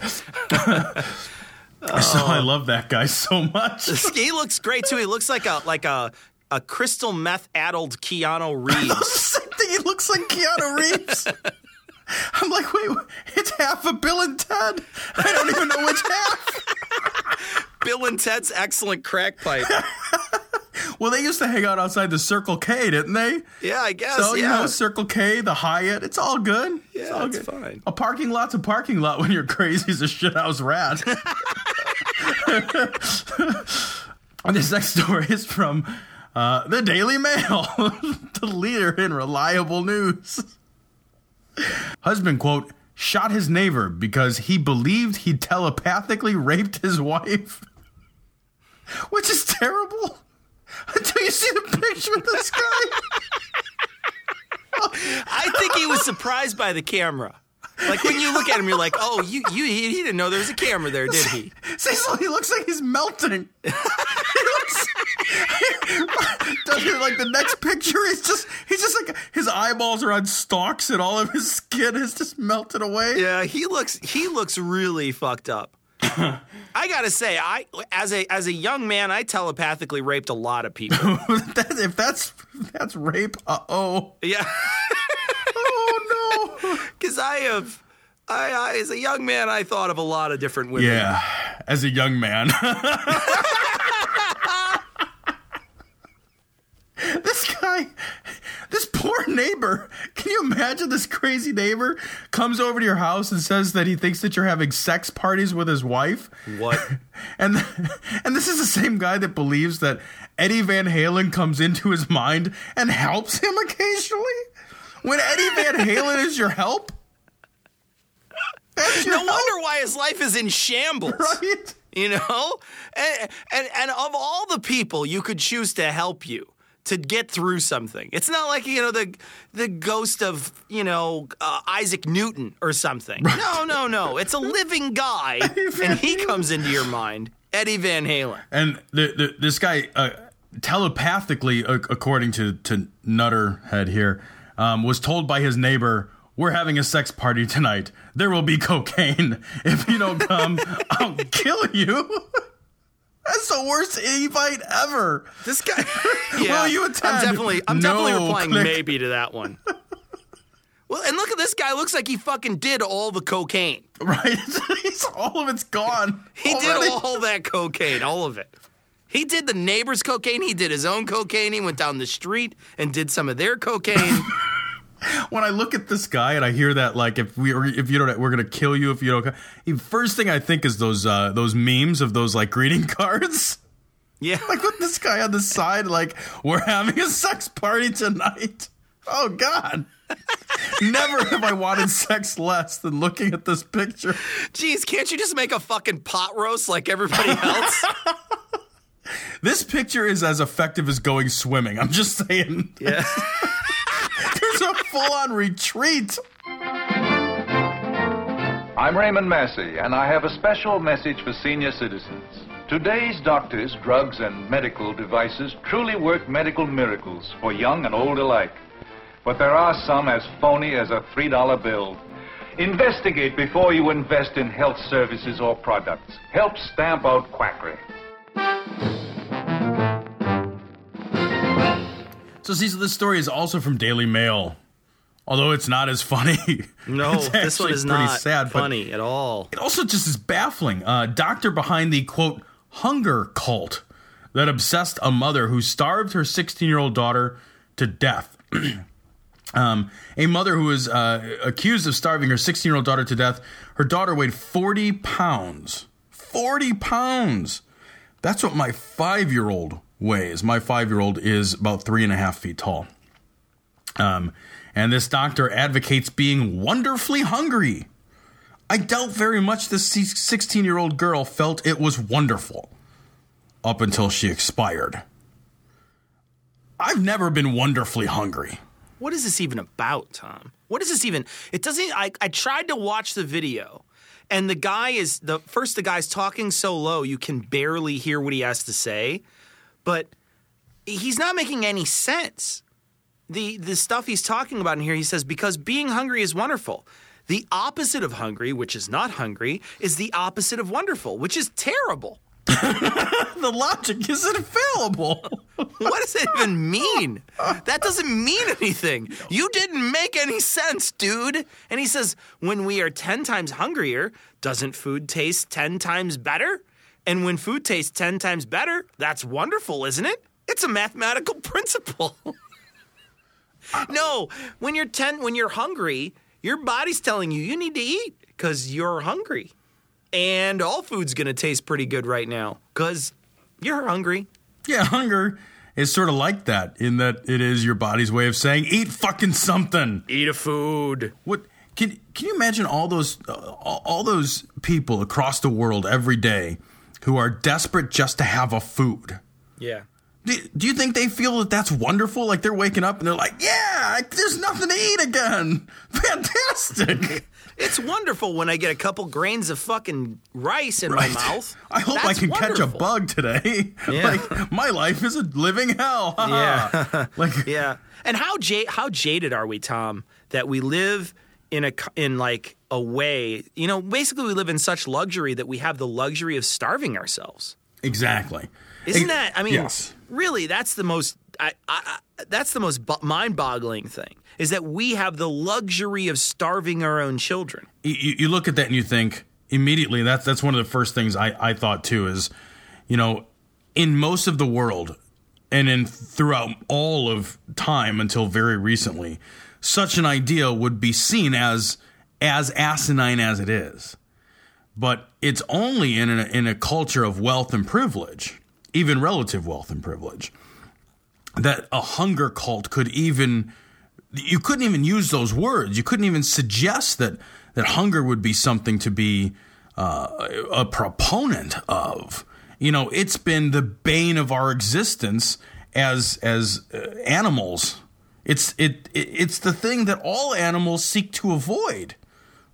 [SPEAKER 3] So I oh. love that guy so much.
[SPEAKER 4] he looks great too. He looks like a like a a crystal meth addled Keanu (laughs) Reeves.
[SPEAKER 3] He looks like Keanu Reeves. (laughs) I'm like, wait, it's half a Bill and Ted. I don't even know which half.
[SPEAKER 4] Bill and Ted's excellent crack pipe. (laughs) (laughs)
[SPEAKER 3] Well, they used to hang out outside the Circle K, didn't they?
[SPEAKER 4] Yeah, I guess.
[SPEAKER 3] So, you
[SPEAKER 4] yeah.
[SPEAKER 3] know, Circle K, the Hyatt, it's all good. it's
[SPEAKER 4] Yeah,
[SPEAKER 3] all
[SPEAKER 4] it's
[SPEAKER 3] good.
[SPEAKER 4] fine.
[SPEAKER 3] A parking lot's a parking lot when you're crazy as a shithouse rat. and (laughs) (laughs) this next story is from uh, the Daily Mail, the leader in reliable news. Husband, quote, shot his neighbor because he believed he telepathically raped his wife. Which is terrible. (laughs) Until you see the picture of this guy. (laughs)
[SPEAKER 4] I think he was surprised by the camera. Like when you look at him, you're like, "Oh, you, you, he he didn't know there was a camera there, did he?" (laughs)
[SPEAKER 3] Cecil, he looks like he's melting. he looks, doesn't like the next picture. He's just he's just like his eyeballs are on stalks and all of his skin is just melted away.
[SPEAKER 4] Yeah, he looks he looks really fucked up. (laughs) I gotta say, I as a as a young man, I telepathically raped a lot of people. (laughs)
[SPEAKER 3] that, if that's that's rape, uh oh,
[SPEAKER 4] Yeah, (laughs)
[SPEAKER 3] oh no.
[SPEAKER 4] because I have, I, I as a young man, I thought of a lot of different women.
[SPEAKER 3] Yeah, as a young man. this guy, this poor neighbor. Can you imagine this crazy neighbor comes over to your house and says that he thinks that you're having sex parties with his wife?
[SPEAKER 4] What? (laughs)
[SPEAKER 3] And (laughs) and this is the same guy that believes that Eddie Van Halen comes into his mind and helps him occasionally. When Eddie Van Halen is your help, that's your
[SPEAKER 4] No wonder why his life is in shambles.
[SPEAKER 3] right?
[SPEAKER 4] You know, and, and and of all the people you could choose to help you to get through something, it's not like you know the the ghost of you know uh, Isaac Newton or something. No, no, no. It's a living guy, (laughs) and he comes into your mind, Eddie Van Halen.
[SPEAKER 3] And the, the, this guy, uh, telepathically, a- according to, to Nutterhead here, um, was told by his neighbor, We're having a sex party tonight. There will be cocaine. If you don't come, (laughs) I'll kill you. (laughs) That's the worst invite ever.
[SPEAKER 4] This guy. (laughs) (laughs) yeah,
[SPEAKER 3] Will you attend?
[SPEAKER 4] I'm definitely, I'm definitely replying
[SPEAKER 3] click.
[SPEAKER 4] maybe to that one. (laughs) Well, and look at this guy. Looks like he fucking did all the cocaine.
[SPEAKER 3] Right? He's, all of it's gone.
[SPEAKER 4] He
[SPEAKER 3] already.
[SPEAKER 4] did all that cocaine, all of it. He did the neighbor's cocaine. He did his own cocaine. He went down the street and did some of their cocaine. (laughs)
[SPEAKER 3] when I look at this guy and I hear that like if we if you don't we're gonna kill you if you don't the first thing I think is those uh those memes of those like greeting (laughs) cards.
[SPEAKER 4] yeah.
[SPEAKER 3] Like with this guy on the side, like we're having a sex party tonight. Oh God. (laughs) Never have I wanted sex less than looking at this picture.
[SPEAKER 4] Geez, can't you just make a fucking pot roast like everybody else?
[SPEAKER 3] This picture is as effective as going swimming. I'm just saying.
[SPEAKER 4] yeah.
[SPEAKER 3] There's a full on retreat.
[SPEAKER 7] I'm Raymond Massey, and I have a special message for senior citizens. Today's doctors, drugs, and medical devices truly work medical miracles for young and old alike. But there are some as phony as a $3 bill. Investigate before you invest in health services or products. Help stamp out quackery.
[SPEAKER 3] So, see, so this story is also from Daily Mail, although it's not as funny.
[SPEAKER 4] No, (laughs) this one is not
[SPEAKER 3] sad,
[SPEAKER 4] funny at all.
[SPEAKER 3] It also just is baffling. Uh, doctor behind the quote hunger cult that obsessed a mother who starved her 16 year old daughter to death. (clears throat) um, a mother who was uh, accused of starving her 16 year old daughter to death. Her daughter weighed 40 pounds. 40 pounds. That's what my five year old weighs. My five year old is about three and a half feet tall. Um, and this doctor advocates being wonderfully hungry. I doubt very much this 16 year old girl felt it was wonderful up until she expired. I've never been wonderfully hungry.
[SPEAKER 4] What is this even about, Tom? What is this even? It doesn't. I, I tried to watch the video, and the guy is the first. The guy's talking so low you can barely hear what he has to say, but he's not making any sense. The the stuff he's talking about in here, he says because being hungry is wonderful. The opposite of hungry, which is not hungry, is the opposite of wonderful, which is terrible. (laughs)
[SPEAKER 3] The logic is infallible. (laughs)
[SPEAKER 4] What does it even mean? That doesn't mean anything. You didn't make any sense, dude. And he says, when we are 10 times hungrier, doesn't food taste 10 times better? And when food tastes 10 times better, that's wonderful, isn't it? It's a mathematical (laughs) principle. (laughs) no, when you're 10 when you're hungry, your body's telling you you need to eat cuz you're hungry. And all food's going to taste pretty good right now cuz you're hungry.
[SPEAKER 3] yeah, hunger is sort of like that in that it is your body's way of saying, eat fucking something.
[SPEAKER 4] Eat a food.
[SPEAKER 3] What can can you imagine all those uh, all, all those people across the world every day who are desperate just to have a food?
[SPEAKER 4] Yeah.
[SPEAKER 3] Do, do you think they feel that that's wonderful? Like they're waking up and they're like, yeah, there's nothing to eat again. (laughs) Fantastic. (laughs)
[SPEAKER 4] It's wonderful when I get a couple grains of fucking rice in
[SPEAKER 3] Right.
[SPEAKER 4] my mouth.
[SPEAKER 3] I hope I
[SPEAKER 4] That's
[SPEAKER 3] can catch a bug today. (laughs)
[SPEAKER 4] Yeah.
[SPEAKER 3] like my life is a living hell.
[SPEAKER 4] Yeah.
[SPEAKER 3] like
[SPEAKER 4] Yeah. And how ja- how jaded are we, Tom, that we live in a in like a way, you know, basically we live in such luxury that we have the luxury of starving ourselves.
[SPEAKER 3] exactly.
[SPEAKER 4] Isn't that? I mean,
[SPEAKER 3] yes.
[SPEAKER 4] really, that's the most. I, I, I, that's the most bu- mind-boggling thing is that we have the luxury of starving our own children.
[SPEAKER 3] you, you you look at that and you think immediately that's that's one of the first things I, I thought too is you know in most of the world and in throughout all of time until very recently such an idea would be seen as as asinine as it is but it's only in a, in a culture of wealth and privilege even relative wealth and privilege that a hunger cult could even you couldn't even use those words. You couldn't even suggest that that hunger would be something to be uh, a proponent of. You know, it's been the bane of our existence as as uh, animals. It's it, it it's the thing that all animals seek to avoid.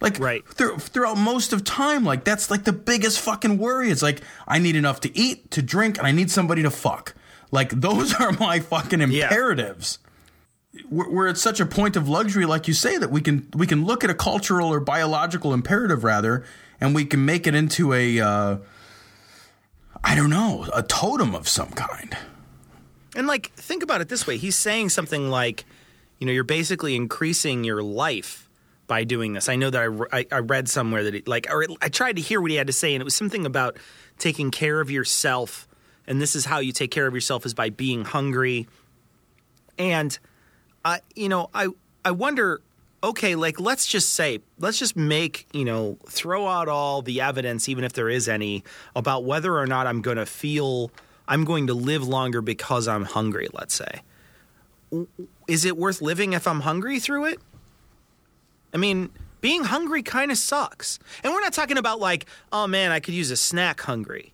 [SPEAKER 3] Like
[SPEAKER 4] Right.
[SPEAKER 3] through, throughout most of time, like that's like the biggest fucking worry. It's like I need enough to eat, to drink, and I need somebody to fuck. Like (laughs) those are my fucking
[SPEAKER 4] Yeah.
[SPEAKER 3] imperatives we're, we're at such a point of luxury, like you say, that we can we can look at a cultural or biological imperative rather, and we can make it into a uh, I don't know a totem of some kind.
[SPEAKER 4] And like, think about it this way: he's saying something like, you know, you're basically increasing your life by doing this. I know that I, re- I, read somewhere that he, like, or I tried to hear what he had to say, and it was something about taking care of yourself. And this is how you take care of yourself is by being hungry. And I, you know, I, I wonder. Okay, like let's just say, let's just make, you know, throw out all the evidence, even if there is any, about whether or not I'm going to feel, I'm going to live longer because I'm hungry, let's say. Is it worth living if I'm hungry through it? I mean, being hungry kind of sucks. And we're not talking about like, oh man, I could use a snack hungry.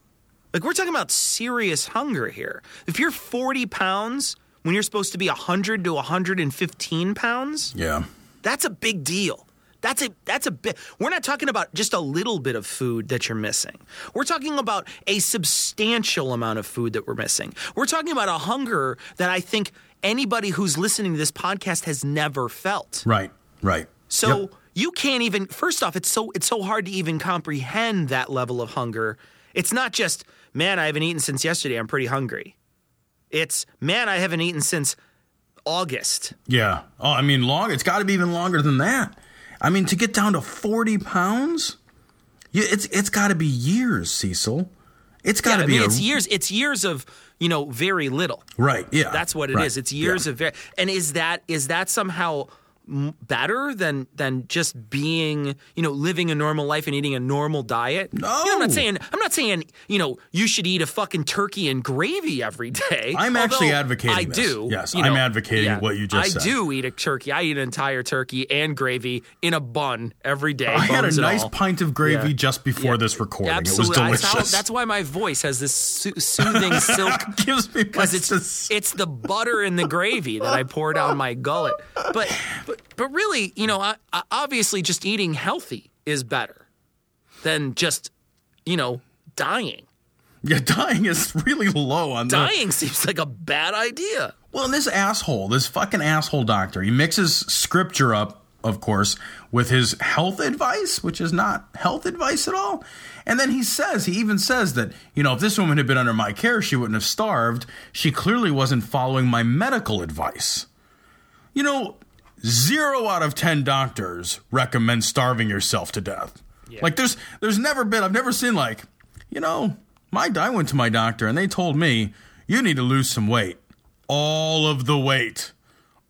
[SPEAKER 4] Like, we're talking about serious hunger here. If you're 40 pounds when you're supposed to be 100 to 115 pounds,
[SPEAKER 3] Yeah,
[SPEAKER 4] that's a big deal. That's a that's a bit. We're not talking about just a little bit of food that you're missing. We're talking about a substantial amount of food that we're missing. We're talking about a hunger that I think anybody who's listening to this podcast has never felt.
[SPEAKER 3] right, right.
[SPEAKER 4] So
[SPEAKER 3] Yep.
[SPEAKER 4] you can't even. First off, it's so it's so hard to even comprehend that level of hunger. It's not just man, I haven't eaten since yesterday. I'm pretty hungry. It's man, I haven't eaten since August.
[SPEAKER 3] yeah. Oh, I mean, long. It's got to be even longer than that. I mean, to get down to forty pounds, yeah, it's it's got to be years, Cecil. It's got
[SPEAKER 4] Yeah,
[SPEAKER 3] to
[SPEAKER 4] I
[SPEAKER 3] be
[SPEAKER 4] mean,
[SPEAKER 3] a,
[SPEAKER 4] it's years. It's years of you know very little.
[SPEAKER 3] right. Yeah,
[SPEAKER 4] That's what it is.
[SPEAKER 3] right,
[SPEAKER 4] It's years
[SPEAKER 3] yeah.
[SPEAKER 4] of very. And is that is that somehow better than than just being you know living a normal life and eating a normal diet?
[SPEAKER 3] No.
[SPEAKER 4] You know, I'm not saying I'm not saying you know you should eat a fucking turkey and gravy every day.
[SPEAKER 3] I'm actually advocating
[SPEAKER 4] I
[SPEAKER 3] this.
[SPEAKER 4] do.
[SPEAKER 3] Yes,
[SPEAKER 4] you
[SPEAKER 3] I'm advocating
[SPEAKER 4] yeah,
[SPEAKER 3] what you just
[SPEAKER 4] I
[SPEAKER 3] said.
[SPEAKER 4] do eat a turkey. I eat an entire turkey and gravy in a bun every day.
[SPEAKER 3] I had a nice
[SPEAKER 4] all.
[SPEAKER 3] pint of gravy
[SPEAKER 4] Yeah.
[SPEAKER 3] just before
[SPEAKER 4] Yeah.
[SPEAKER 3] this recording.
[SPEAKER 4] Absolutely.
[SPEAKER 3] It was
[SPEAKER 4] That's,
[SPEAKER 3] delicious.
[SPEAKER 4] how, that's why my voice has this soo- (laughs) soothing silk
[SPEAKER 3] gives me
[SPEAKER 4] because it's it's the butter and the gravy that I pour down my gullet. But but but really, you know, obviously, just eating healthy is better than just you know dying.
[SPEAKER 3] Yeah, (laughs) dying is really low on the.
[SPEAKER 4] Dying seems like a bad idea.
[SPEAKER 3] Well, and this asshole, this fucking asshole doctor, he mixes scripture up, of course, with his health advice, which is not health advice at all. And then he says, he even says that, you know, if this woman had been under my care, she wouldn't have starved. She clearly wasn't following my medical advice. You know, zero out of 10 doctors recommend starving yourself to death. Like, there's, there's never been, I've never seen, like, you know, my, I went to my doctor and they told me, you need to lose some weight all of the weight.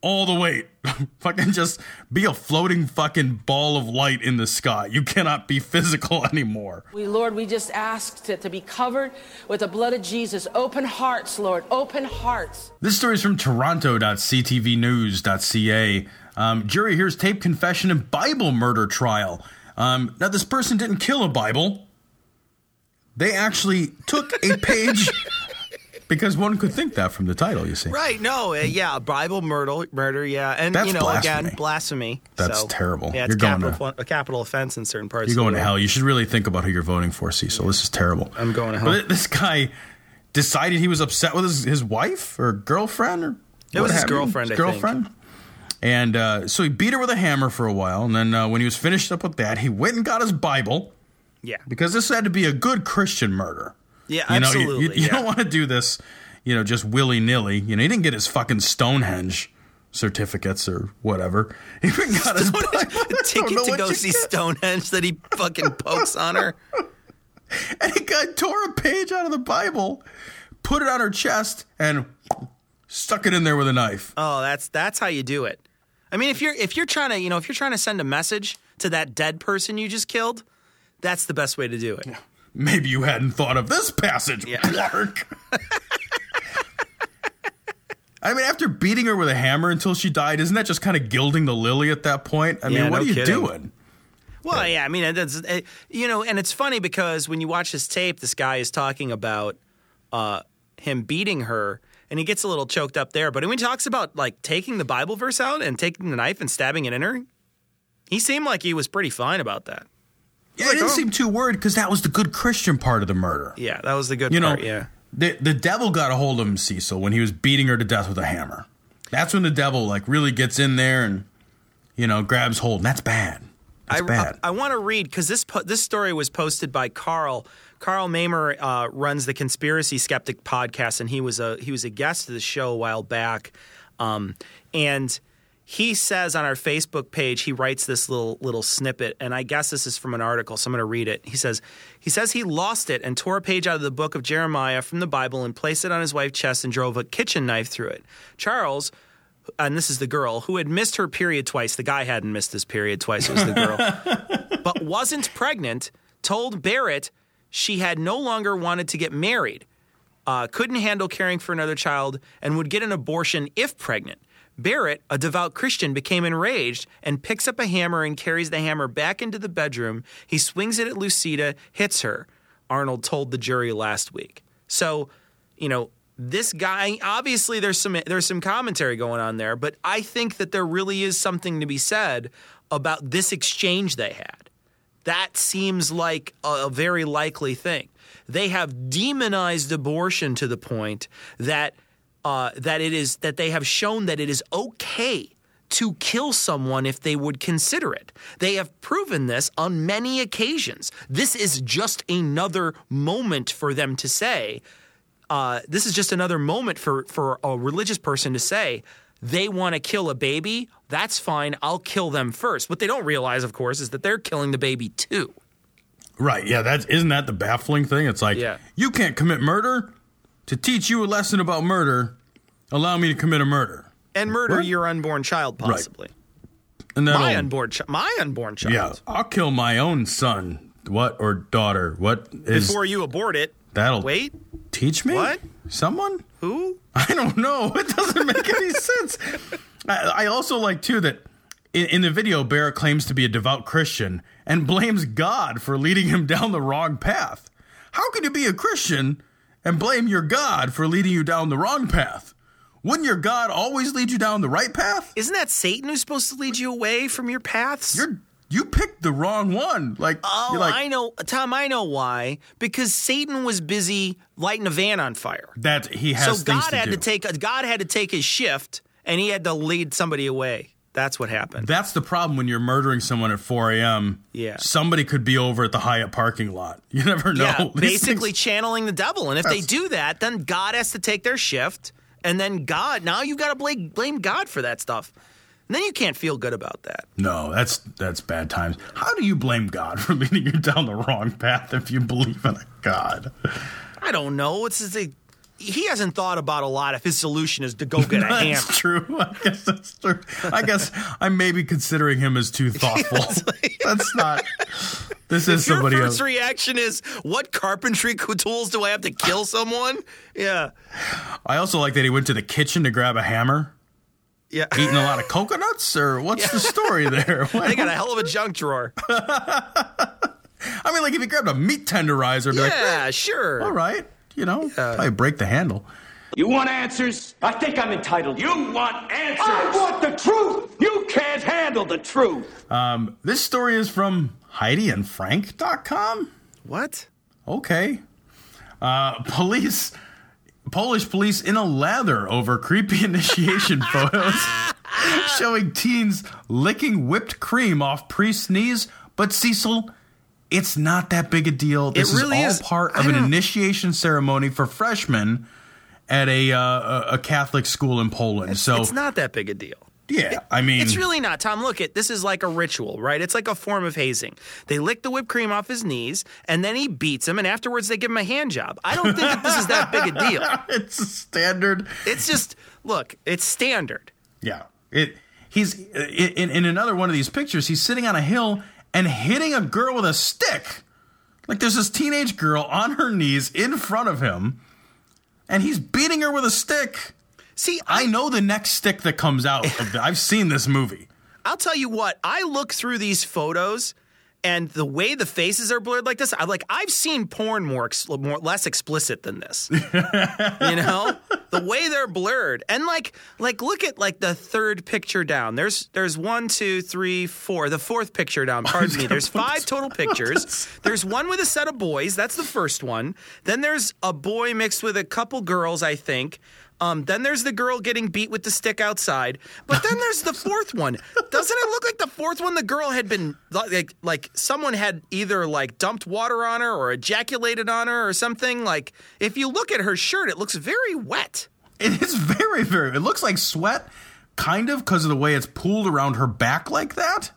[SPEAKER 3] All the weight. (laughs) fucking just be a floating fucking ball of light in the sky. You cannot be physical (laughs) anymore.
[SPEAKER 8] We, Lord, we just ask to, to be covered with the blood of Jesus. Open hearts, Lord. Open hearts.
[SPEAKER 3] This story is from Toronto.ctvnews.ca. Um, jury hears tape confession in Bible murder trial. Um, now, this person didn't kill a Bible. They actually took a (laughs) page because one could think that from the title. You see,
[SPEAKER 4] Right? No, uh, yeah, Bible murder, murder, yeah, and
[SPEAKER 3] That's
[SPEAKER 4] you know,
[SPEAKER 3] blasphemy.
[SPEAKER 4] again, blasphemy.
[SPEAKER 3] That's
[SPEAKER 4] so,
[SPEAKER 3] terrible.
[SPEAKER 4] Yeah,
[SPEAKER 3] You're
[SPEAKER 4] it's
[SPEAKER 3] going
[SPEAKER 4] capital,
[SPEAKER 3] to-
[SPEAKER 4] a capital offense in certain parts.
[SPEAKER 3] you're going to hell. You should really think about who you're voting for, Cecil. This is terrible.
[SPEAKER 4] I'm going to hell.
[SPEAKER 3] But this guy decided he was upset with his, his wife or girlfriend or
[SPEAKER 4] It was his girlfriend,
[SPEAKER 3] His
[SPEAKER 4] I think.
[SPEAKER 3] girlfriend. And uh, so he beat her with a hammer for a while, and then uh, when he was finished up with that, he went and got his Bible
[SPEAKER 4] Yeah,
[SPEAKER 3] because this had to be a good Christian murder.
[SPEAKER 4] yeah,
[SPEAKER 3] You know,
[SPEAKER 4] absolutely.
[SPEAKER 3] you, you
[SPEAKER 4] yeah.
[SPEAKER 3] don't want to do this, you know, just willy nilly. You know, he didn't get his fucking Stonehenge certificates or whatever. (laughs) He and got his Bible. (laughs) I
[SPEAKER 4] a
[SPEAKER 3] don't
[SPEAKER 4] ticket to go see
[SPEAKER 3] get.
[SPEAKER 4] Stonehenge that he fucking pokes on her. (laughs)
[SPEAKER 3] And he got tore a page out of the Bible, put it on her chest, and stuck it in there with a knife.
[SPEAKER 4] Oh, that's that's how you do it. I mean, if you're if you're trying to you know if you're trying to send a message to that dead person you just killed, that's the best way to do it.
[SPEAKER 3] Maybe you hadn't thought of this passage,
[SPEAKER 4] Yeah.
[SPEAKER 3] Clark. I mean, after beating her with a hammer until she died, isn't that just kind of gilding the lily at that point? I
[SPEAKER 4] Yeah,
[SPEAKER 3] mean, what
[SPEAKER 4] no
[SPEAKER 3] are you
[SPEAKER 4] kidding.
[SPEAKER 3] doing?
[SPEAKER 4] Well, yeah, I mean, that's uh, you know, and it's funny because when you watch this tape, this guy is talking about uh, him beating her, and he gets a little choked up there. But when he talks about like taking the Bible verse out and taking the knife and stabbing it in her, he seemed like he was pretty fine about that.
[SPEAKER 3] Yeah, I didn't
[SPEAKER 4] oh.
[SPEAKER 3] seem too worried because that was the good Christian part of the murder.
[SPEAKER 4] Yeah, that was the good
[SPEAKER 3] You know,
[SPEAKER 4] yeah,
[SPEAKER 3] the the devil got a hold of him, Cecil, when he was beating her to death with a hammer. That's when the devil like really gets in there and you know grabs hold. And that's bad. That's
[SPEAKER 4] I,
[SPEAKER 3] bad.
[SPEAKER 4] I, want to read because this po- this story was posted by Karl. Karl Mamer uh, runs the Conspiracy Skeptic podcast, and he was a he was a guest of the show a while back. Um, and he says on our Facebook page, he writes this little little snippet, and I guess this is from an article, so I'm going to read it. He says he says he lost it and tore a page out of the book of Jeremiah from the Bible and placed it on his wife's chest and drove a kitchen knife through it. Charles and this is the girl who had missed her period twice. The guy hadn't missed his period twice. It was the girl, (laughs) but wasn't pregnant. Told Barrett she had no longer wanted to get married, uh, couldn't handle caring for another child, and would get an abortion if pregnant. Barrett, a devout Christian, became enraged and picks up a hammer and carries the hammer back into the bedroom. He swings it at Lucida, hits her. Arnold told the jury last week. So, you know, this guy obviously there's some there's some commentary going on there, but I think that there really is something to be said about this exchange they had. That seems like a, very likely thing. They have demonized abortion to the point that uh, that it is that they have shown that it is okay to kill someone if they would consider it. They have proven this on many occasions. This is just another moment for them to say. Uh, this is just another moment for for a religious person to say they want to kill a baby. That's fine. I'll kill them first. What they don't realize, of course, is that they're killing the baby too.
[SPEAKER 3] Right. Yeah. That's isn't that the baffling thing? It's like
[SPEAKER 4] Yeah.
[SPEAKER 3] you can't commit murder. To teach you a lesson about murder, allow me to commit a murder.
[SPEAKER 4] And murder
[SPEAKER 3] What?
[SPEAKER 4] your unborn child, possibly.
[SPEAKER 3] And then
[SPEAKER 4] My unborn, chi- my unborn child.
[SPEAKER 3] Yeah, I'll kill my own son. What or daughter? What is
[SPEAKER 4] Before you abort it.
[SPEAKER 3] That'll
[SPEAKER 4] Wait,
[SPEAKER 3] teach me?
[SPEAKER 4] What?
[SPEAKER 3] Someone?
[SPEAKER 4] who? (laughs)
[SPEAKER 3] I don't know. (laughs) It doesn't make any (laughs) sense. I, I also like too that in, in the video, Barrett claims to be a devout Christian and blames God for leading him down the wrong path. How can you be a Christian and blame your God for leading you down the wrong path? Wouldn't your God always lead you down the right path?
[SPEAKER 4] Isn't that Satan who's supposed to lead you away from your paths?
[SPEAKER 3] You're you picked the wrong one. Like
[SPEAKER 4] Oh,
[SPEAKER 3] like
[SPEAKER 4] I know, Tom. I know why. Because Satan was busy lighting a van on fire.
[SPEAKER 3] that he has
[SPEAKER 4] So God
[SPEAKER 3] to
[SPEAKER 4] had
[SPEAKER 3] do.
[SPEAKER 4] to take God had to take his shift, and he had to lead somebody away. That's what happened.
[SPEAKER 3] That's the problem when you're murdering someone at 4 a.m.
[SPEAKER 4] Yeah.
[SPEAKER 3] Somebody could be over at the Hyatt parking lot. (laughs) You never know.
[SPEAKER 4] yeah, basically
[SPEAKER 3] things-
[SPEAKER 4] channeling the devil. And if they do that, then God has to take their shift, and then God. Now you've got to blame blame God for that stuff. And then you can't feel good about that.
[SPEAKER 3] no, that's that's bad times. How do you blame God (laughs) for leading you down the wrong path if you believe in a God?
[SPEAKER 4] I don't know. It's, it's a, he hasn't thought about a lot if his solution is to go get a (laughs) hammer.
[SPEAKER 3] That's true. (laughs) I guess that's true. I guess I'm maybe considering him as too thoughtful. that's not. This is
[SPEAKER 4] Your
[SPEAKER 3] somebody
[SPEAKER 4] first
[SPEAKER 3] else.
[SPEAKER 4] reaction is, "What carpentry tools do I have to kill someone?" Yeah,
[SPEAKER 3] I also like that he went to the kitchen to grab a hammer.
[SPEAKER 4] Yeah.
[SPEAKER 3] Eating a lot of coconuts, or what's the story there? (laughs)
[SPEAKER 4] They got a hell of a junk drawer. (laughs)
[SPEAKER 3] I mean, like if he grabbed a meat tenderizer, I'd like,
[SPEAKER 4] Yeah, sure.
[SPEAKER 3] All right. you know, probably break the handle.
[SPEAKER 9] You want answers? I think I'm entitled. You want answers? I want the truth. You can't handle the truth.
[SPEAKER 3] Um, this story is from HeidiandFrank.com.
[SPEAKER 4] What?
[SPEAKER 3] Okay. Uh, (laughs) police, Polish police in a lather over creepy (laughs) initiation (laughs) photos showing teens licking whipped cream off priest's knees. But Cecil, it's not that big a deal. This
[SPEAKER 4] really
[SPEAKER 3] is all
[SPEAKER 4] is-
[SPEAKER 3] part of an initiation ceremony for freshmen at a uh, a- a Catholic school in Poland. so
[SPEAKER 4] it's not that big a deal.
[SPEAKER 3] Yeah, I mean,
[SPEAKER 4] It's really not, Tom. Look, at this is like a ritual, right? It's like a form of hazing. They lick the whipped cream off his knees, and then he beats him, and afterwards they give him a hand job. I don't think that this is that big a deal. (laughs)
[SPEAKER 3] it's standard.
[SPEAKER 4] It's just look, it's standard.
[SPEAKER 3] Yeah. It he's in, in another one of these pictures, he's sitting on a hill and hitting a girl with a stick. Like there's this teenage girl on her knees in front of him and he's beating her with a stick.
[SPEAKER 4] See,
[SPEAKER 3] I know the next stick that comes out. The, I've seen this movie. (laughs)
[SPEAKER 4] I'll tell you what, I look through these photos and the way the faces are blurred like this, I like I've seen porn more, ex- more less explicit than this. (laughs) you know? The way they're blurred. And like like look at like the third picture down. There's there's one, two, three, four. The fourth picture down, pardon me. (laughs) There's five total pictures. There's one with a set of boys. That's the first one. Then there's a boy mixed with a couple girls, I think. Um, then there's the girl getting beat with the stick outside. But then there's the fourth one. Doesn't it look like the fourth one? The girl had been like, like someone had either like dumped water on her or ejaculated on her or something. Like if you look at her shirt, it looks very wet.
[SPEAKER 3] It is very, very. It looks like sweat, kind of, because of the way it's pooled around her back like that.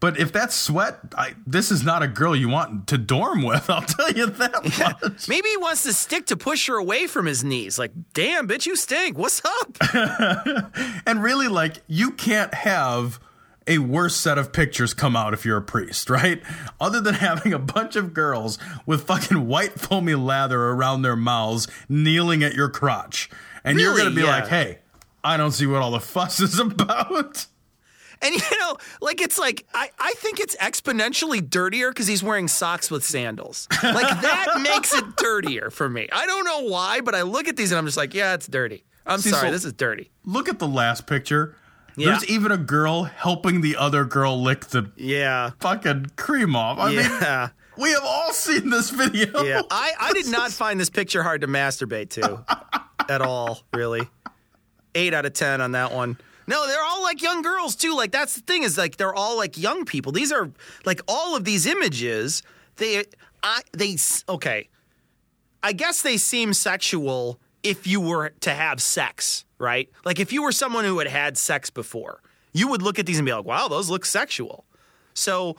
[SPEAKER 3] But if that's sweat, I, this is not a girl you want to dorm with. (laughs) I'll tell you that much.
[SPEAKER 4] Maybe he wants the stick to push her away from his knees. Like, damn, bitch, you stink. What's up? (laughs)
[SPEAKER 3] And really, like, you can't have a worse set of pictures come out if you're a priest, right? Other than (laughs) having a bunch of girls with fucking white foamy lather around their mouths kneeling at your crotch. And you're going to be
[SPEAKER 4] Yeah.
[SPEAKER 3] like, hey, I don't see what all the fuss is about.
[SPEAKER 4] And you know, like it's like I, I think it's exponentially dirtier because he's wearing socks with sandals. Like that (laughs) makes it dirtier for me. I don't know why, but I look at these and I'm just like, yeah, it's dirty. I'm
[SPEAKER 3] See,
[SPEAKER 4] sorry,
[SPEAKER 3] so-
[SPEAKER 4] this is dirty.
[SPEAKER 3] Look at the last picture.
[SPEAKER 4] Yeah.
[SPEAKER 3] There's even a girl helping the other girl lick the
[SPEAKER 4] Yeah.
[SPEAKER 3] fucking cream off. I mean, we have all seen this video.
[SPEAKER 4] Yeah. I, I did not (laughs) find this picture hard to masturbate to (laughs) at all, really. Eight out of ten on that one. No, they're all like young girls too. Like that's the thing is like they're all like young people. These are like all of these images. They, I, they okay. I guess they seem sexual if you were to have sex, right? Like if you were someone who had had sex before, you would look at these and be like, "Wow, those look sexual." So,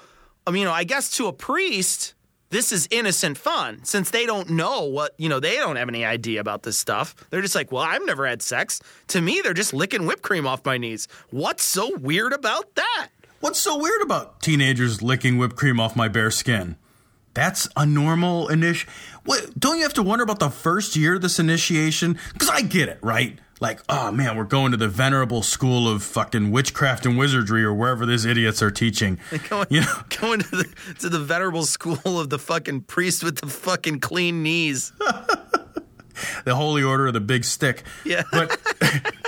[SPEAKER 4] I mean, you know, I guess to a priest, this is innocent fun since they don't know what, you know, they don't have any idea about this stuff. They're just like, well, I've never had sex. To me, they're just licking whipped cream off my knees. What's so weird about that?
[SPEAKER 3] What's so weird about teenagers licking whipped cream off my bare skin? That's a normal initiation. What? Don't you have to wonder about the first year of this initiation? Because I get it, right? Like, oh man, we're going to the venerable school of fucking witchcraft and wizardry or wherever these idiots are teaching. (laughs)
[SPEAKER 4] Going,
[SPEAKER 3] You know, (laughs)
[SPEAKER 4] going to the, to the venerable school of the fucking priest with the fucking clean knees. (laughs)
[SPEAKER 3] the holy order of the big stick.
[SPEAKER 4] Yeah.
[SPEAKER 3] But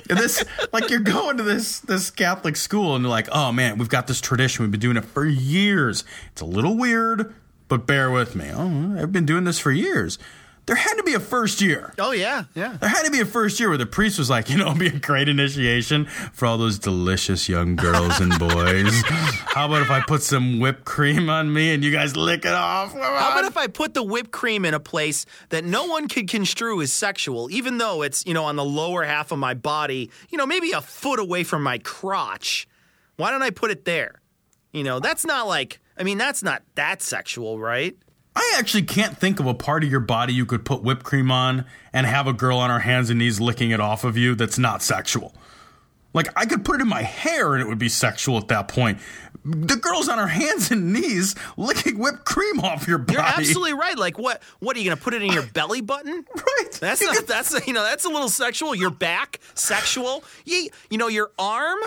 [SPEAKER 3] this, like, you're going to this this Catholic school and they're like, oh man, we've got this tradition. We've been doing it for years. It's a little weird, but bear with me. Oh, I've been doing this for years. There had to be a first year.
[SPEAKER 4] Oh, yeah, yeah.
[SPEAKER 3] There had to be a first year where the priest was like, you know, it'd (laughs) be a great initiation for all those delicious young girls and boys. (laughs) How about if I put some whipped cream on me and you guys lick it off?
[SPEAKER 4] How about if I put the whipped cream in a place that no one could construe as sexual, even though it's, you know, on the lower half of my body, you know, maybe a foot away from my crotch? Why don't I put it there? You know, that's not like, I mean, that's not that sexual, right?
[SPEAKER 3] I actually can't think of a part of your body you could put whipped cream on and have a girl on her hands and knees licking it off of you that's not sexual. Like, I could put it in my hair and it would be sexual at that point. The girl's on her hands and knees licking whipped cream off your body.
[SPEAKER 4] You're absolutely right. (laughs) Like, what? What are you going to put it in your belly button?
[SPEAKER 3] Right.
[SPEAKER 4] That's
[SPEAKER 3] You
[SPEAKER 4] not.
[SPEAKER 3] could-
[SPEAKER 4] That's you know. That's a little sexual. Your back, sexual. You, you know, your arm.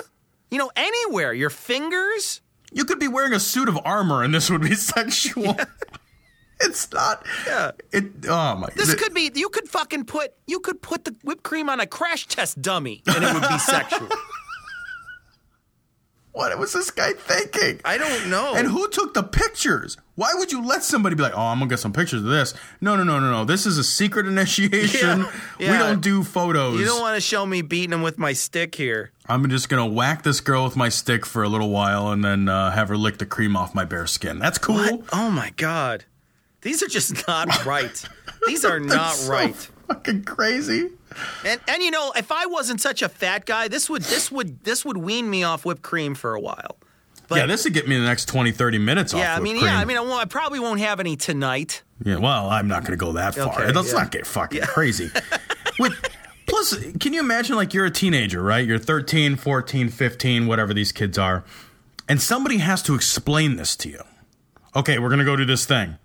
[SPEAKER 4] You know, anywhere. Your fingers.
[SPEAKER 3] You could be wearing a suit of armor and this would be (laughs) sexual. It's not.
[SPEAKER 4] Yeah.
[SPEAKER 3] It. Oh my.
[SPEAKER 4] This
[SPEAKER 3] th-
[SPEAKER 4] could be. You could fucking put. You could put the whipped cream on a crash test dummy, and it would be (laughs) sexual.
[SPEAKER 3] What was this guy thinking?
[SPEAKER 4] I don't know.
[SPEAKER 3] And who took the pictures? Why would you let somebody be like, "Oh, I'm gonna get some pictures of this"? No, no, no, no, no. This is a secret initiation.
[SPEAKER 4] Yeah, (laughs) yeah.
[SPEAKER 3] We don't do photos.
[SPEAKER 4] You don't want to show me beating him with my stick here.
[SPEAKER 3] I'm just gonna whack this girl with my stick for a little while and then uh, have her lick the cream off my bare skin. That's cool.
[SPEAKER 4] What? Oh my god. These are just (laughs) not (laughs) right. These are not
[SPEAKER 3] so
[SPEAKER 4] right.
[SPEAKER 3] Fucking crazy.
[SPEAKER 4] And and you know, if I wasn't such a fat guy, this would this would this would wean me off whipped cream for a while. But
[SPEAKER 3] yeah, this would get me the next 20, 30 minutes off.
[SPEAKER 4] yeah, I mean,
[SPEAKER 3] cream.
[SPEAKER 4] yeah, I mean, I, won't, I probably won't have any tonight.
[SPEAKER 3] Yeah, well, I'm not going to go that far.
[SPEAKER 4] Okay,
[SPEAKER 3] Let's
[SPEAKER 4] yeah.
[SPEAKER 3] not get fucking crazy. (laughs) With, plus, can you imagine like you're a teenager, right? You're 13, 14, 15, whatever these kids are, and somebody has to explain this to you. Okay, we're going to go do this thing.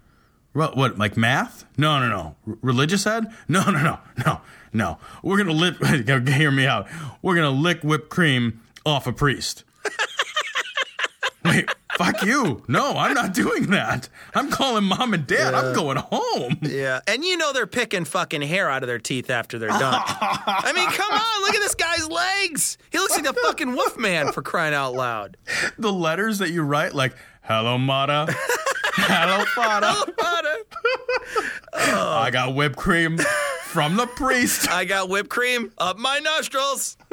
[SPEAKER 3] What, what, like math? No, no, no. R- religious ed? (laughs) No, no, no, no, no. We're going to lick, hear me out. We're going to lick whipped cream off a priest. (laughs) Wait, fuck you. No, I'm not doing that. I'm calling mom and dad. I'm going home.
[SPEAKER 4] Yeah, and you know they're picking fucking hair out of their teeth after they're done. (laughs) I mean, come on, look at this guy's legs. He looks like the fucking wolf man for crying out loud.
[SPEAKER 3] The letters that you write, like, hello, Mata. (laughs) hello, Fada. I got whipped cream from the priest.
[SPEAKER 4] I got whipped cream up my nostrils. (laughs)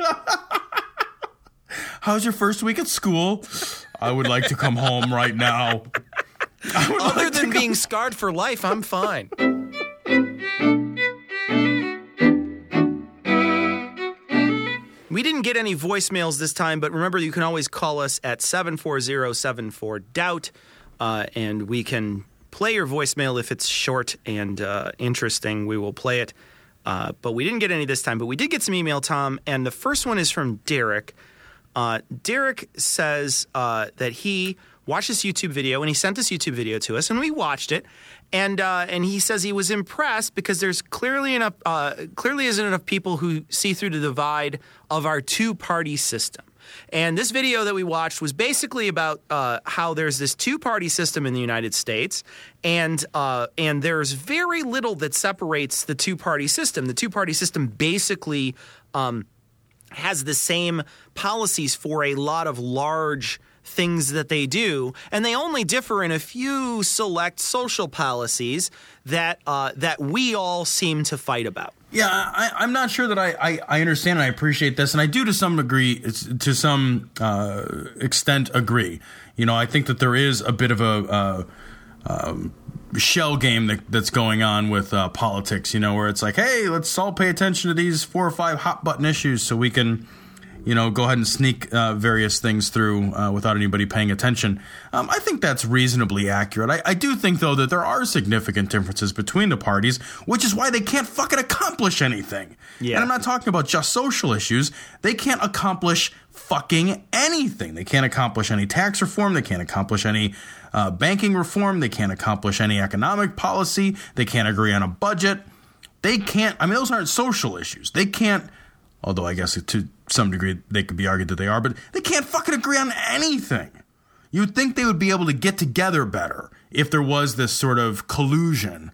[SPEAKER 3] How's your first week at school? I would like to come home right now.
[SPEAKER 4] Other
[SPEAKER 3] like
[SPEAKER 4] than being scarred for life, I'm fine. We didn't get any voicemails this time, but remember you can always call us at 740-74-DOUBT, uh, and we can play your voicemail if it's short and uh, interesting. We will play it. Uh, but we didn't get any this time, but we did get some email, Tom, and the first one is from Derek. Uh, Derek says uh, that he watched this YouTube video and he sent this YouTube video to us, and we watched it. And uh, and he says he was impressed because there's clearly enough uh, clearly isn't enough people who see through the divide of our two party system. And this video that we watched was basically about uh, how there's this two party system in the United States, and uh, and there's very little that separates the two party system. The two party system basically. Um, has the same policies for a lot of large things that they do, and they only differ in a few select social policies that uh, that we all seem to fight about.
[SPEAKER 3] Yeah, I, I'm not sure that I, I, I understand and I appreciate this, and I do to some degree, to some uh, extent, agree. You know, I think that there is a bit of a uh, um, shell game that, that's going on with uh, politics. You know, where it's like, hey, let's all pay attention to these four or five hot button issues so we can you know, go ahead and sneak uh, various things through uh, without anybody paying attention. Um, I think that's reasonably accurate. I, I do think, though, that there are significant differences between the parties, which is why they can't fucking accomplish anything.
[SPEAKER 4] Yeah.
[SPEAKER 3] And I'm not talking about just social issues. They can't accomplish fucking anything. They can't accomplish any tax reform. They can't accomplish any uh, banking reform. They can't accomplish any economic policy. They can't agree on a budget. They can't, I mean, those aren't social issues. They can't although I guess to some degree they could be argued that they are, but they can't fucking agree on anything. You'd think they would be able to get together better if there was this sort of collusion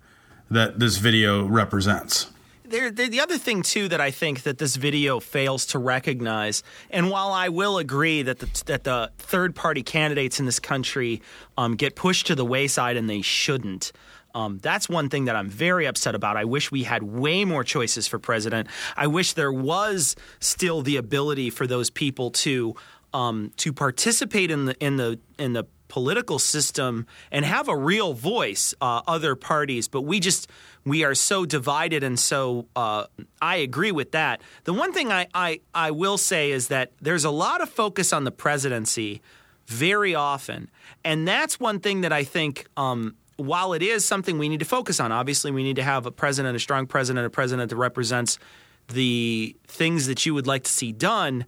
[SPEAKER 3] that this video represents.
[SPEAKER 4] There, there, the other thing too that I think that this video fails to recognize, and while I will agree that the, that the third party candidates in this country um, get pushed to the wayside and they shouldn't. Um, that's one thing that I'm very upset about. I wish we had way more choices for president. I wish there was still the ability for those people to um, to participate in the in the in the political system and have a real voice. Uh, other parties, but we just we are so divided and so. Uh, I agree with that. The one thing I, I I will say is that there's a lot of focus on the presidency very often, and that's one thing that I think. Um, while it is something we need to focus on, obviously we need to have a president, a strong president, a president that represents the things that you would like to see done.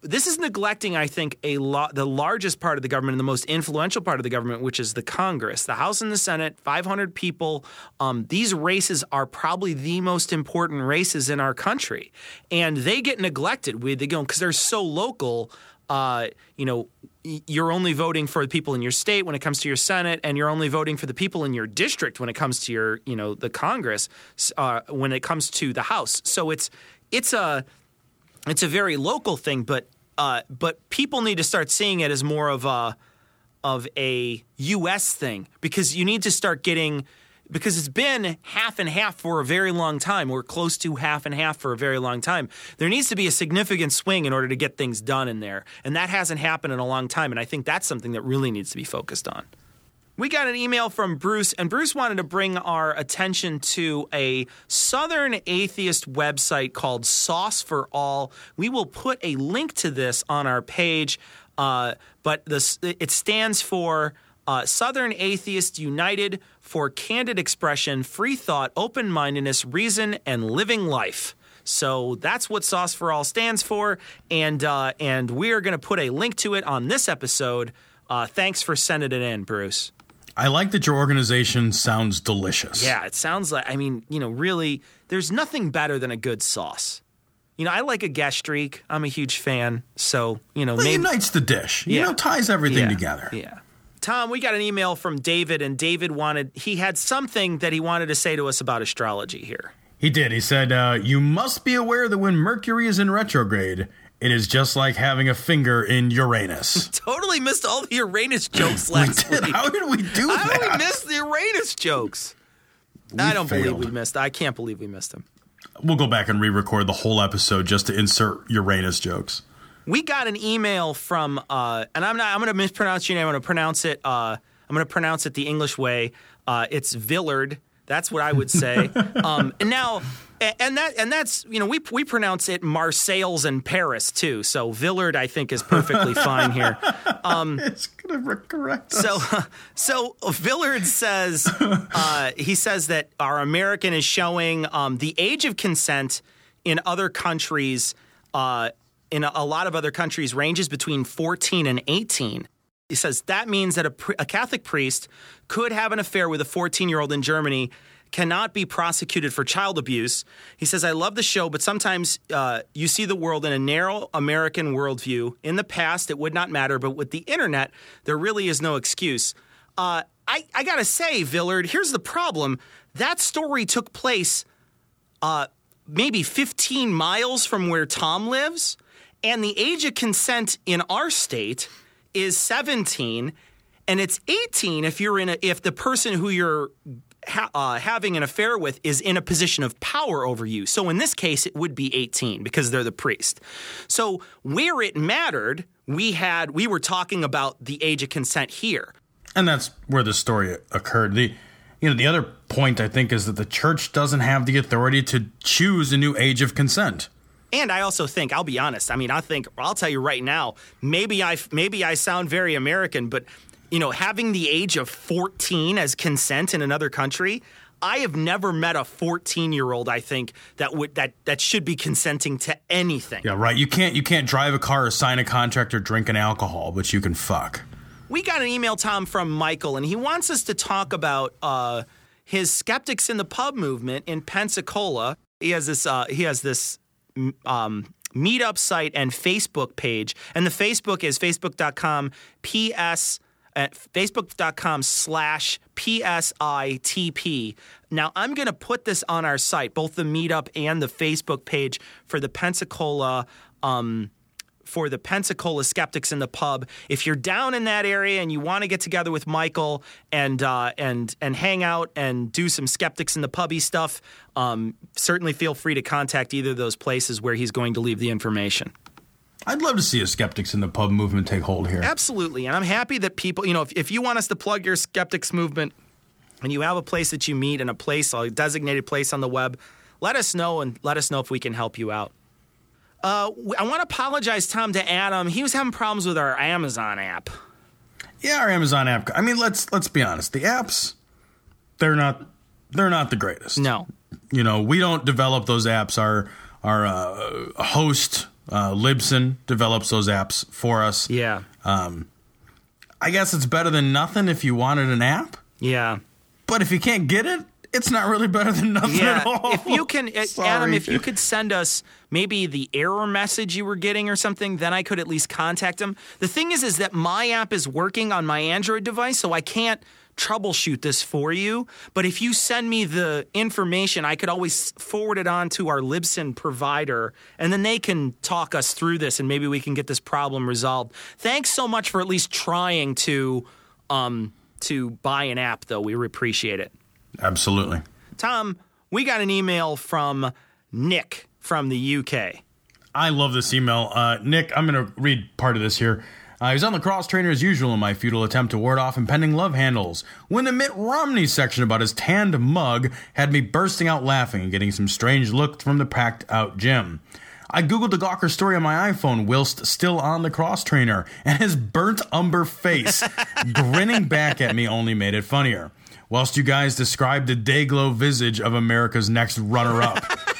[SPEAKER 4] This is neglecting, I think, a lot the largest part of the government and the most influential part of the government, which is the Congress, the House and the Senate, 500 people. Um, these races are probably the most important races in our country, and they get neglected. We they go because they're so local. Uh, you know, you're only voting for the people in your state when it comes to your Senate, and you're only voting for the people in your district when it comes to your, you know, the Congress, uh, when it comes to the House. So it's it's a it's a very local thing, but uh, but people need to start seeing it as more of a of a U.S. thing because you need to start getting because it's been half and half for a very long time. We're close to half and half for a very long time. There needs to be a significant swing in order to get things done in there, and that hasn't happened in a long time. And I think that's something that really needs to be focused on. We got an email from Bruce, and Bruce wanted to bring our attention to a Southern atheist website called Sauce for All. We will put a link to this on our page, uh, but this, it stands for uh, Southern Atheist United for Candid Expression, Free Thought, Open Mindedness, Reason, and Living Life. So that's what Sauce for All stands for, and uh, and we are going to put a link to it on this episode. Uh, thanks for sending it in, Bruce.
[SPEAKER 3] I like that your organization sounds delicious.
[SPEAKER 4] Yeah, it sounds like, I mean, you know, really, there's nothing better than a good sauce. You know, I like a gastrique. I'm a huge fan. So, you know,
[SPEAKER 3] Well,
[SPEAKER 4] maybe.
[SPEAKER 3] unites the dish. You
[SPEAKER 4] Yeah.
[SPEAKER 3] know, ties everything
[SPEAKER 4] Yeah,
[SPEAKER 3] together.
[SPEAKER 4] Yeah. Tom, we got an email from David, and David wanted, he had something that he wanted to say to us about astrology here.
[SPEAKER 3] He did. He said, uh, You must be aware that when Mercury is in retrograde, it is just like having a finger in Uranus. (laughs)
[SPEAKER 4] Totally missed all the Uranus (laughs) jokes last
[SPEAKER 3] did.
[SPEAKER 4] week.
[SPEAKER 3] How did we do
[SPEAKER 4] How did we miss the Uranus jokes?
[SPEAKER 3] We
[SPEAKER 4] I don't believe we missed. I can't believe we missed them.
[SPEAKER 3] We'll go back and re record the whole episode just to insert Uranus jokes.
[SPEAKER 4] We got an email from, uh, and I'm not. I'm going to mispronounce your name. I'm going to pronounce it. Uh, I'm going to pronounce it the English way. Uh, it's Villard. That's what I would say. (laughs) um, and now, and that, and that's you know we we pronounce it Marseilles and Paris too. So Villard, I think, is perfectly (laughs) fine here.
[SPEAKER 3] It's going to correct us.
[SPEAKER 4] So, (laughs) so Villard says uh, he says that our American is showing um, the age of consent in other countries. Uh, in a, lot of other countries, ranges between 14 and 18. He says that means that a, a Catholic priest could have an affair with a 14 year old in Germany, cannot be prosecuted for child abuse. He says, I love the show, but sometimes uh, you see the world in a narrow American worldview. In the past, it would not matter, but with the internet, there really is no excuse. Uh, I, I gotta say, Villard, here's the problem. That story took place uh, maybe 15 miles from where Tom lives, and the age of consent in our state is 17, and it's 18 if you're in a if the person who you're ha- uh, having an affair with is in a position of power over you. So in this case, it would be 18 because they're the priest. So where it mattered, we had we were talking about the age of consent here.
[SPEAKER 3] and that's where the story occurred. The you know the other point I think is that the church doesn't have the authority to choose a new age of consent.
[SPEAKER 4] And I also think, I'll be honest. I mean, I think I'll tell you right now. Maybe I maybe I sound very American, but you know, having the age of 14 as consent in another country, I have never met a 14 year old. I think that would that that should be consenting to anything.
[SPEAKER 3] Yeah, right. You can't you can't drive a car or sign a contract or drink an alcohol, but you can fuck.
[SPEAKER 4] We got an email, Tom, from Michael, and he wants us to talk about uh, his skeptics in the pub movement in Pensacola. He has this. Uh, he has this. Um, meetup site and Facebook page, and the Facebook is facebook.com ps at facebook.com slash psitp. Now I'm going to put this on our site, both the meetup and the Facebook page for the Pensacola. Um, for the Pensacola Skeptics in the Pub. If you're down in that area and you want to get together with Michael and uh, and and hang out and do some Skeptics in the Pubby stuff, um, certainly feel free to contact either of those places where he's going to leave the information.
[SPEAKER 3] I'd love to see a skeptics in the pub movement take hold here.
[SPEAKER 4] Absolutely, and I'm happy that people, you know, if, if you want us to plug your Skeptics movement and you have a place that you meet and a place, a designated place on the web, let us know and let us know if we can help you out. Uh, I want to apologize, Tom, to Adam. He was having problems with our Amazon app.
[SPEAKER 3] Yeah, our Amazon app. I mean, let's let's be honest. The apps, they're not they're not the greatest.
[SPEAKER 4] No.
[SPEAKER 3] You know, we don't develop those apps. Our our uh, host uh, Libsyn develops those apps for us.
[SPEAKER 4] Yeah.
[SPEAKER 3] I guess it's better than nothing if you wanted an app.
[SPEAKER 4] Yeah.
[SPEAKER 3] But if you can't get it, it's not really better than nothing
[SPEAKER 4] Yeah,
[SPEAKER 3] at all.
[SPEAKER 4] if you can, (laughs) uh, Adam, if you could send us maybe the error message you were getting or something, then I could at least contact them. The thing is, is that my app is working on my Android device, so I can't troubleshoot this for you. But if you send me the information, I could always forward it on to our Libsyn provider, and then they can talk us through this, and maybe we can get this problem resolved. Thanks so much for at least trying to um, to buy an app, though. We appreciate it.
[SPEAKER 3] Absolutely.
[SPEAKER 4] Tom, we got an email from Nick from the UK.
[SPEAKER 3] I love this email. Uh, Nick, I'm going to read part of this here. Uh, he's on the cross trainer as usual in my futile attempt to ward off impending love handles. When the Mitt Romney section about his tanned mug had me bursting out laughing and getting some strange looks from the packed out gym. I googled the Gawker story on my iPhone whilst still on the cross trainer, and his burnt umber face (laughs) grinning back at me only made it funnier. Whilst you guys described the day-glow visage of America's next runner-up. (laughs)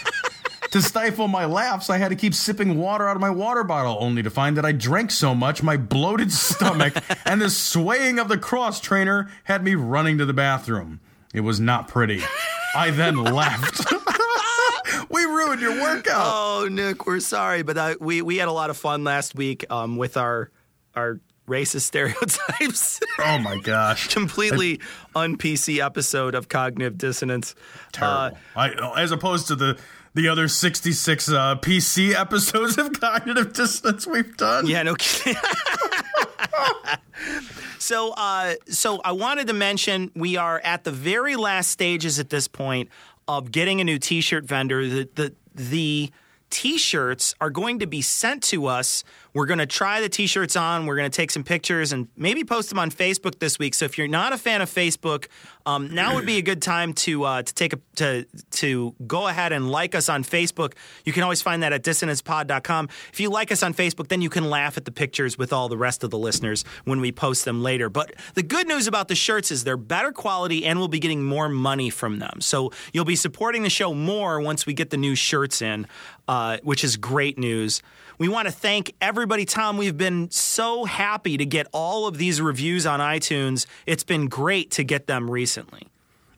[SPEAKER 3] To stifle my laughs, I had to keep sipping water out of my water bottle, only to find that I drank so much my bloated stomach (laughs) and the swaying of the cross trainer had me running to the bathroom. It was not pretty. I then (laughs) left. we ruined your workout.
[SPEAKER 4] Oh, Nick, we're sorry, but I, we we had a lot of fun last week um, with our our racist stereotypes. (laughs)
[SPEAKER 3] Oh my gosh.
[SPEAKER 4] Completely un PC episode of cognitive dissonance. Uh,
[SPEAKER 3] Terrible. I, as opposed to the the other 66 uh, PC episodes of cognitive dissonance we've done.
[SPEAKER 4] Yeah, no kidding. (laughs) so, uh, so I wanted to mention we are at the very last stages at this point of getting a new T-shirt vendor. The the the T-shirts are going to be sent to us. We're going to try the T-shirts on. We're going to take some pictures and maybe post them on Facebook this week. So if you're not a fan of Facebook, um, now would be a good time to uh, to take a to to go ahead and like us on Facebook. You can always find that at dissonancepod.com. If you like us on Facebook, then you can laugh at the pictures with all the rest of the listeners when we post them later. But the good news about the shirts is they're better quality and we'll be getting more money from them. So you'll be supporting the show more once we get the new shirts in, uh, which is great news. We want to thank everybody, Tom. We've been so happy to get all of these reviews on iTunes. It's been great to get them recently.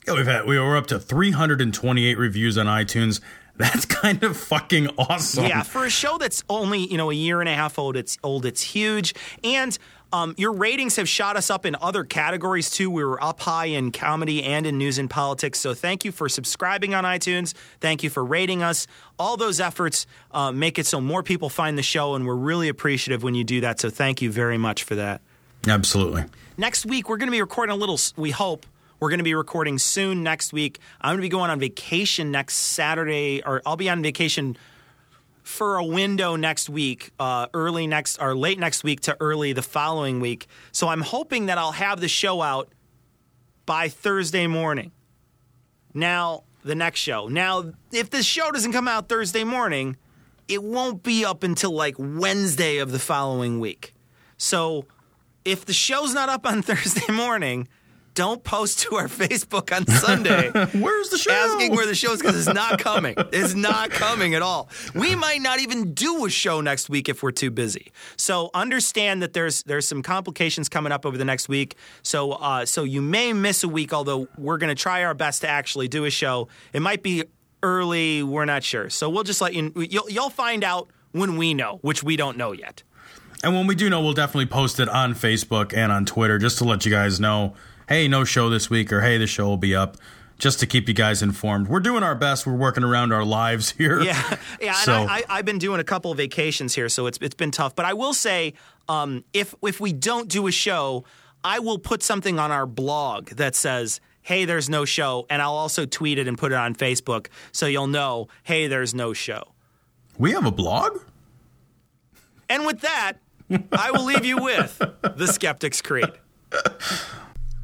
[SPEAKER 3] Yeah, we've had we were up to 328 reviews on iTunes. (laughs) That's kind of fucking awesome.
[SPEAKER 4] Yeah, for a show that's only you know a year and a half old, it's old. It's huge, and um, your ratings have shot us up in other categories too. We were up high in comedy and in news and politics. So thank you for subscribing on iTunes. Thank you for rating us. All those efforts uh, make it so more people find the show, and we're really appreciative when you do that. So thank you very much for that.
[SPEAKER 3] Absolutely.
[SPEAKER 4] Next week, we're going to be recording a little, we hope. We're going to be recording soon next week. I'm going to be going on vacation next Saturday, or I'll be on vacation for a window next week, uh, early next, or late next week to early the following week. So I'm hoping that I'll have the show out by Thursday morning. Now, the next show. Now, if the show doesn't come out Thursday morning, it won't be up until like Wednesday of the following week. So if the show's not up on (laughs) Thursday morning, don't post to our (laughs) Facebook on Sunday (laughs)
[SPEAKER 3] Where's the show?
[SPEAKER 4] asking where the show is because it's not coming. It's not coming at all. We might not even do a show next week if we're too busy. So understand that there's there's some complications coming up over the next week. So uh, so you may miss a week, although we're going to try our best to actually do a show. It might be early. We're not sure. So we'll just let you. You'll, you'll find out when we know, which we don't know yet.
[SPEAKER 3] And when we do know, we'll definitely post it on Facebook and on Twitter just to let you guys know, hey, no show this week, or hey, the show will be up, just to keep you guys informed. We're doing our best. We're working around our lives (laughs) here.
[SPEAKER 4] Yeah, yeah.
[SPEAKER 3] So-
[SPEAKER 4] and I, I, I've been doing a couple of vacations here, so it's it's been tough. But I will say, um, if if we don't do a show, I will put something on our blog that says. Hey, there's no show. And I'll also tweet it and put it on Facebook so you'll know, hey, there's no show.
[SPEAKER 3] We have a blog?
[SPEAKER 4] And with that, I will leave you with The Skeptic's Creed. (laughs)